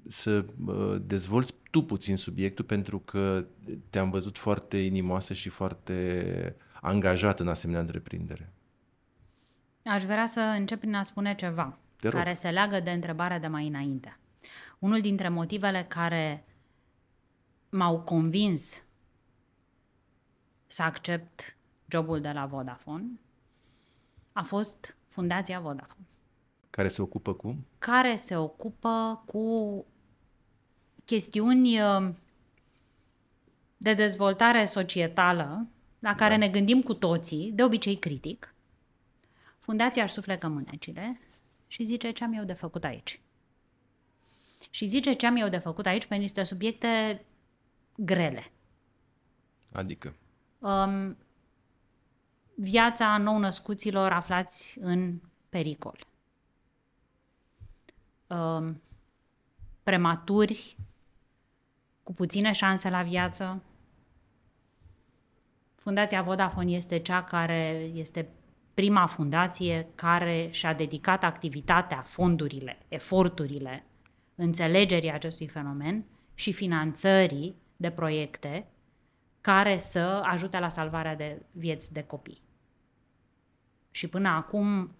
să uh, dezvolți tu puțin subiectul pentru că te-am văzut foarte inimoasă și foarte angajat în asemenea întreprindere. Aș vrea să încep prin a spune ceva Te rog. care se leagă de întrebarea de mai înainte. Unul dintre motivele care m-au convins să accept jobul de la Vodafone a fost Fundația Vodafone, Care se ocupă cu? care se ocupă cu chestiuni uh, de dezvoltare societală la care ne gândim cu toții, de obicei critic. Fundația își suflecă mânecile și zice ce am eu de făcut aici. Și zice ce am eu de făcut aici pe niște subiecte grele. Adică. Um, viața nou-născuților aflați în pericol. Um, prematuri, cu puține șanse la viață. Fundația Vodafone este cea care este prima fundație care și-a dedicat activitatea, fondurile, eforturile, înțelegerii acestui fenomen și finanțării de proiecte care să ajute la salvarea de vieți de copii. Și până acum,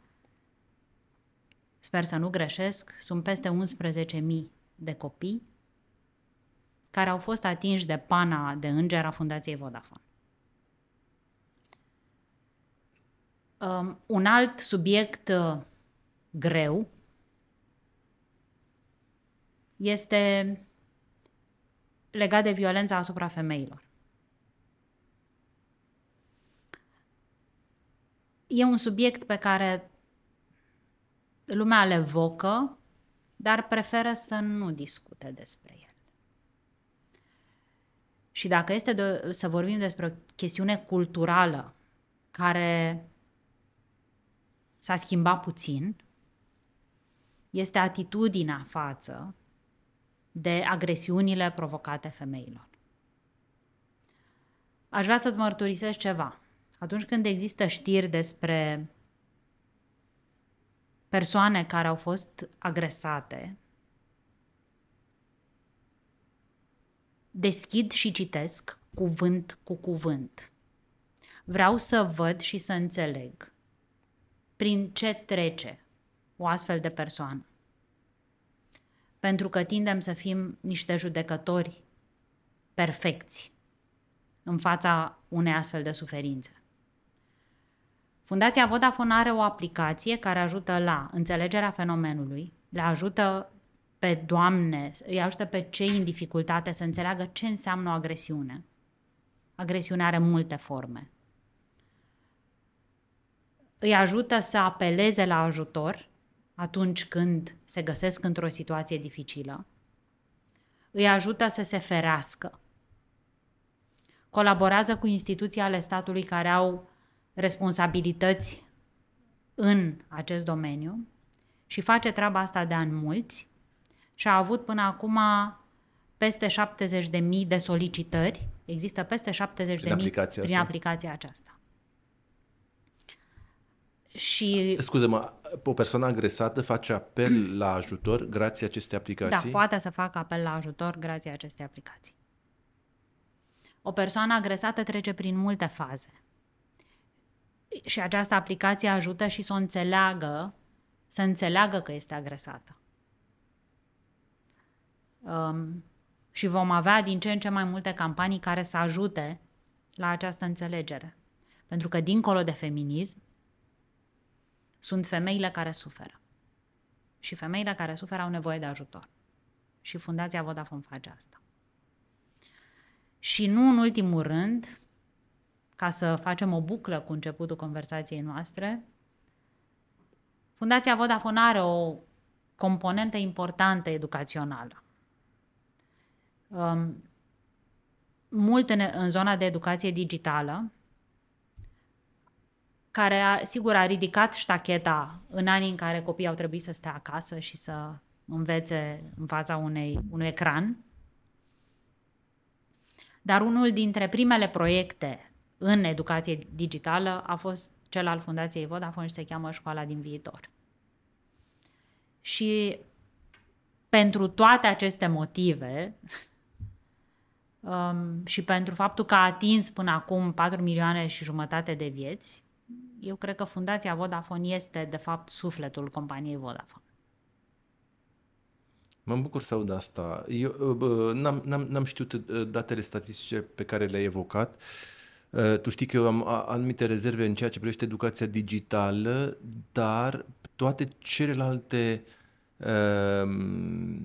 sper să nu greșesc, sunt peste 11.000 de copii care au fost atinși de pana de înger a Fundației Vodafone. Um, un alt subiect uh, greu este legat de violența asupra femeilor. E un subiect pe care lumea le evocă, dar preferă să nu discute despre el. Și dacă este de, să vorbim despre o chestiune culturală care s-a schimbat puțin, este atitudinea față de agresiunile provocate femeilor. Aș vrea să-ți mărturisesc ceva. Atunci când există știri despre persoane care au fost agresate, deschid și citesc cuvânt cu cuvânt. Vreau să văd și să înțeleg prin ce trece o astfel de persoană. Pentru că tindem să fim niște judecători perfecți în fața unei astfel de suferințe. Fundația Vodafone are o aplicație care ajută la înțelegerea fenomenului, le ajută pe doamne, îi ajută pe cei în dificultate să înțeleagă ce înseamnă o agresiune. Agresiunea are multe forme. Îi ajută să apeleze la ajutor atunci când se găsesc într-o situație dificilă. Îi ajută să se ferească. Colaborează cu instituții ale statului care au responsabilități în acest domeniu și face treaba asta de ani mulți și a avut până acum peste 70.000 de solicitări. Există peste 70.000 prin aplicația, prin aplicația aceasta. Și... Scuze-mă, o persoană agresată face apel <clears throat> la ajutor grație acestei aplicații? Da, poate să facă apel la ajutor grație acestei aplicații. O persoană agresată trece prin multe faze. Și această aplicație ajută și să o înțeleagă, să înțeleagă că este agresată. Um, și vom avea din ce în ce mai multe campanii care să ajute la această înțelegere. Pentru că, dincolo de feminism, sunt femeile care suferă. Și femeile care suferă au nevoie de ajutor. Și Fundația Vodafone face asta. Și nu în ultimul rând, ca să facem o buclă cu începutul conversației noastre, Fundația Vodafone are o componentă importantă educațională. Um, mult în, în zona de educație digitală, care, a, sigur, a ridicat ștacheta în anii în care copiii au trebuit să stea acasă și să învețe în fața unei, unui ecran. Dar unul dintre primele proiecte în educație digitală a fost cel al Fundației Vodafone și se cheamă Școala din Viitor. Și pentru toate aceste motive <laughs> um, și pentru faptul că a atins până acum 4 milioane și jumătate de vieți, eu cred că Fundația Vodafone este, de fapt, sufletul companiei Vodafone. Mă bucur să aud asta. Eu n-am, n-am, n-am știut uh, datele statistice pe care le-ai evocat. Uh, tu știi că eu am anumite rezerve în ceea ce privește educația digitală, dar toate celelalte uh,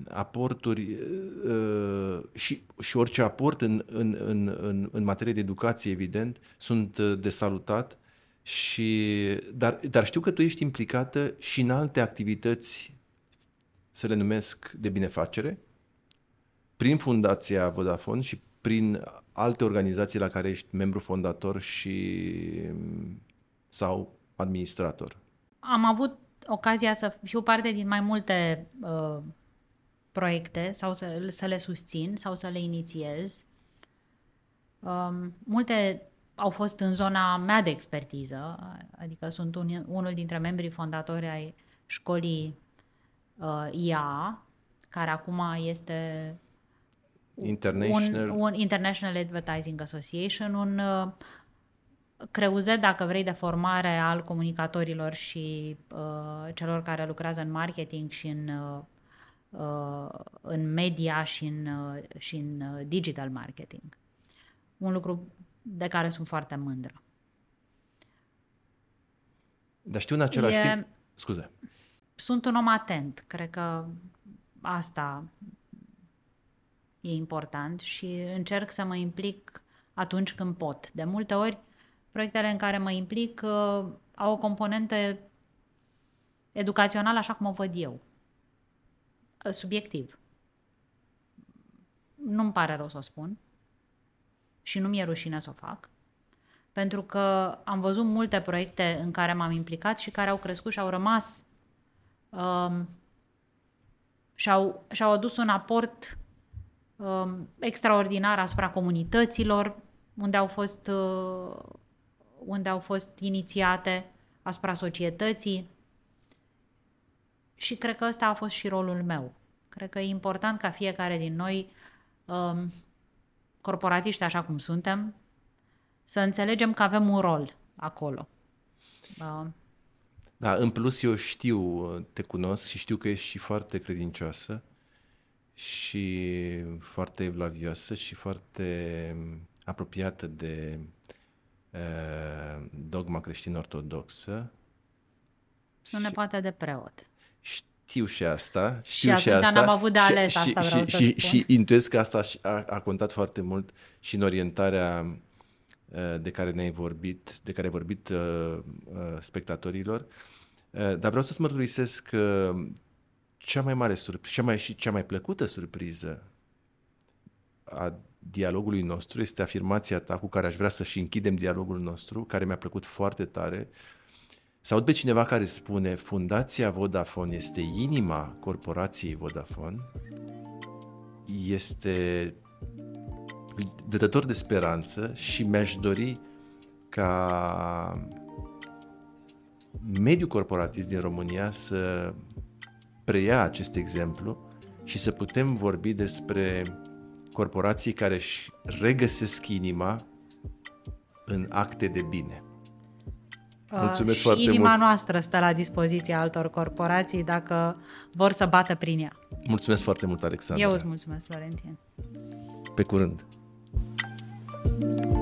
aporturi uh, și, și orice aport în, în, în, în, în materie de educație, evident, sunt uh, de salutat și, dar, dar știu că tu ești implicată și în alte activități, să le numesc de binefacere, prin Fundația Vodafone și prin alte organizații la care ești membru fondator și sau administrator. Am avut ocazia să fiu parte din mai multe uh, proiecte sau să, să le susțin sau să le inițiez. Um, multe au fost în zona mea de expertiză, adică sunt un, unul dintre membrii fondatori ai școlii uh, IA, care acum este International, un, un International Advertising Association, un uh, creuzet, dacă vrei, de formare al comunicatorilor și uh, celor care lucrează în marketing și în, uh, uh în media și în, uh, și în uh, digital marketing. Un lucru de care sunt foarte mândră. Dar știu în același E- timp... Scuze. Sunt un om atent. Cred că asta e important și încerc să mă implic atunci când pot. De multe ori, proiectele în care mă implic uh, au o componentă educațională așa cum o văd eu. Uh, Subiectiv. Nu-mi pare rău să o spun și nu mi-e rușine să o fac, pentru că am văzut multe proiecte în care m-am implicat și care au crescut și au rămas um, și-au, și-au adus un aport um, extraordinar asupra comunităților unde au fost, uh, unde au fost inițiate, asupra societății. Și cred că ăsta a fost și rolul meu. Cred că e important ca fiecare din noi, um, corporatiști așa cum suntem, să înțelegem că avem un rol acolo. Uh, Da, în plus eu știu, te cunosc și știu că ești și foarte credincioasă și foarte evlavioasă și foarte apropiată de uh, dogma creștin-ortodoxă. sunt nepoate de preot. Știu și asta. Știu atunci asta. n-am avut de și- ales, și, asta și, vreau să și, spun. și intuiesc că asta și- a, a contat foarte mult și în orientarea uh, de care ne-ai vorbit, de care ai vorbit uh, uh, spectatorilor. Uh, Dar vreau să-ți mărturisesc că cea mai mare surpriză, cea mai, și cea mai plăcută surpriză a dialogului nostru este afirmația ta cu care aș vrea să și închidem dialogul nostru, care mi-a plăcut foarte tare. Să aud pe cineva care spune Fundația Vodafone este inima corporației Vodafone, este dătător de speranță și mi-aș dori ca mediul corporatist din România să preia acest exemplu și să putem vorbi despre corporații care își regăsesc inima în acte de bine. Uh, mulțumesc și foarte inima mult. noastră stă la dispoziția altor corporații dacă vor să bată prin ea. Mulțumesc foarte mult, Alexandru. Eu îți mulțumesc, Florentin. Pe curând. thank you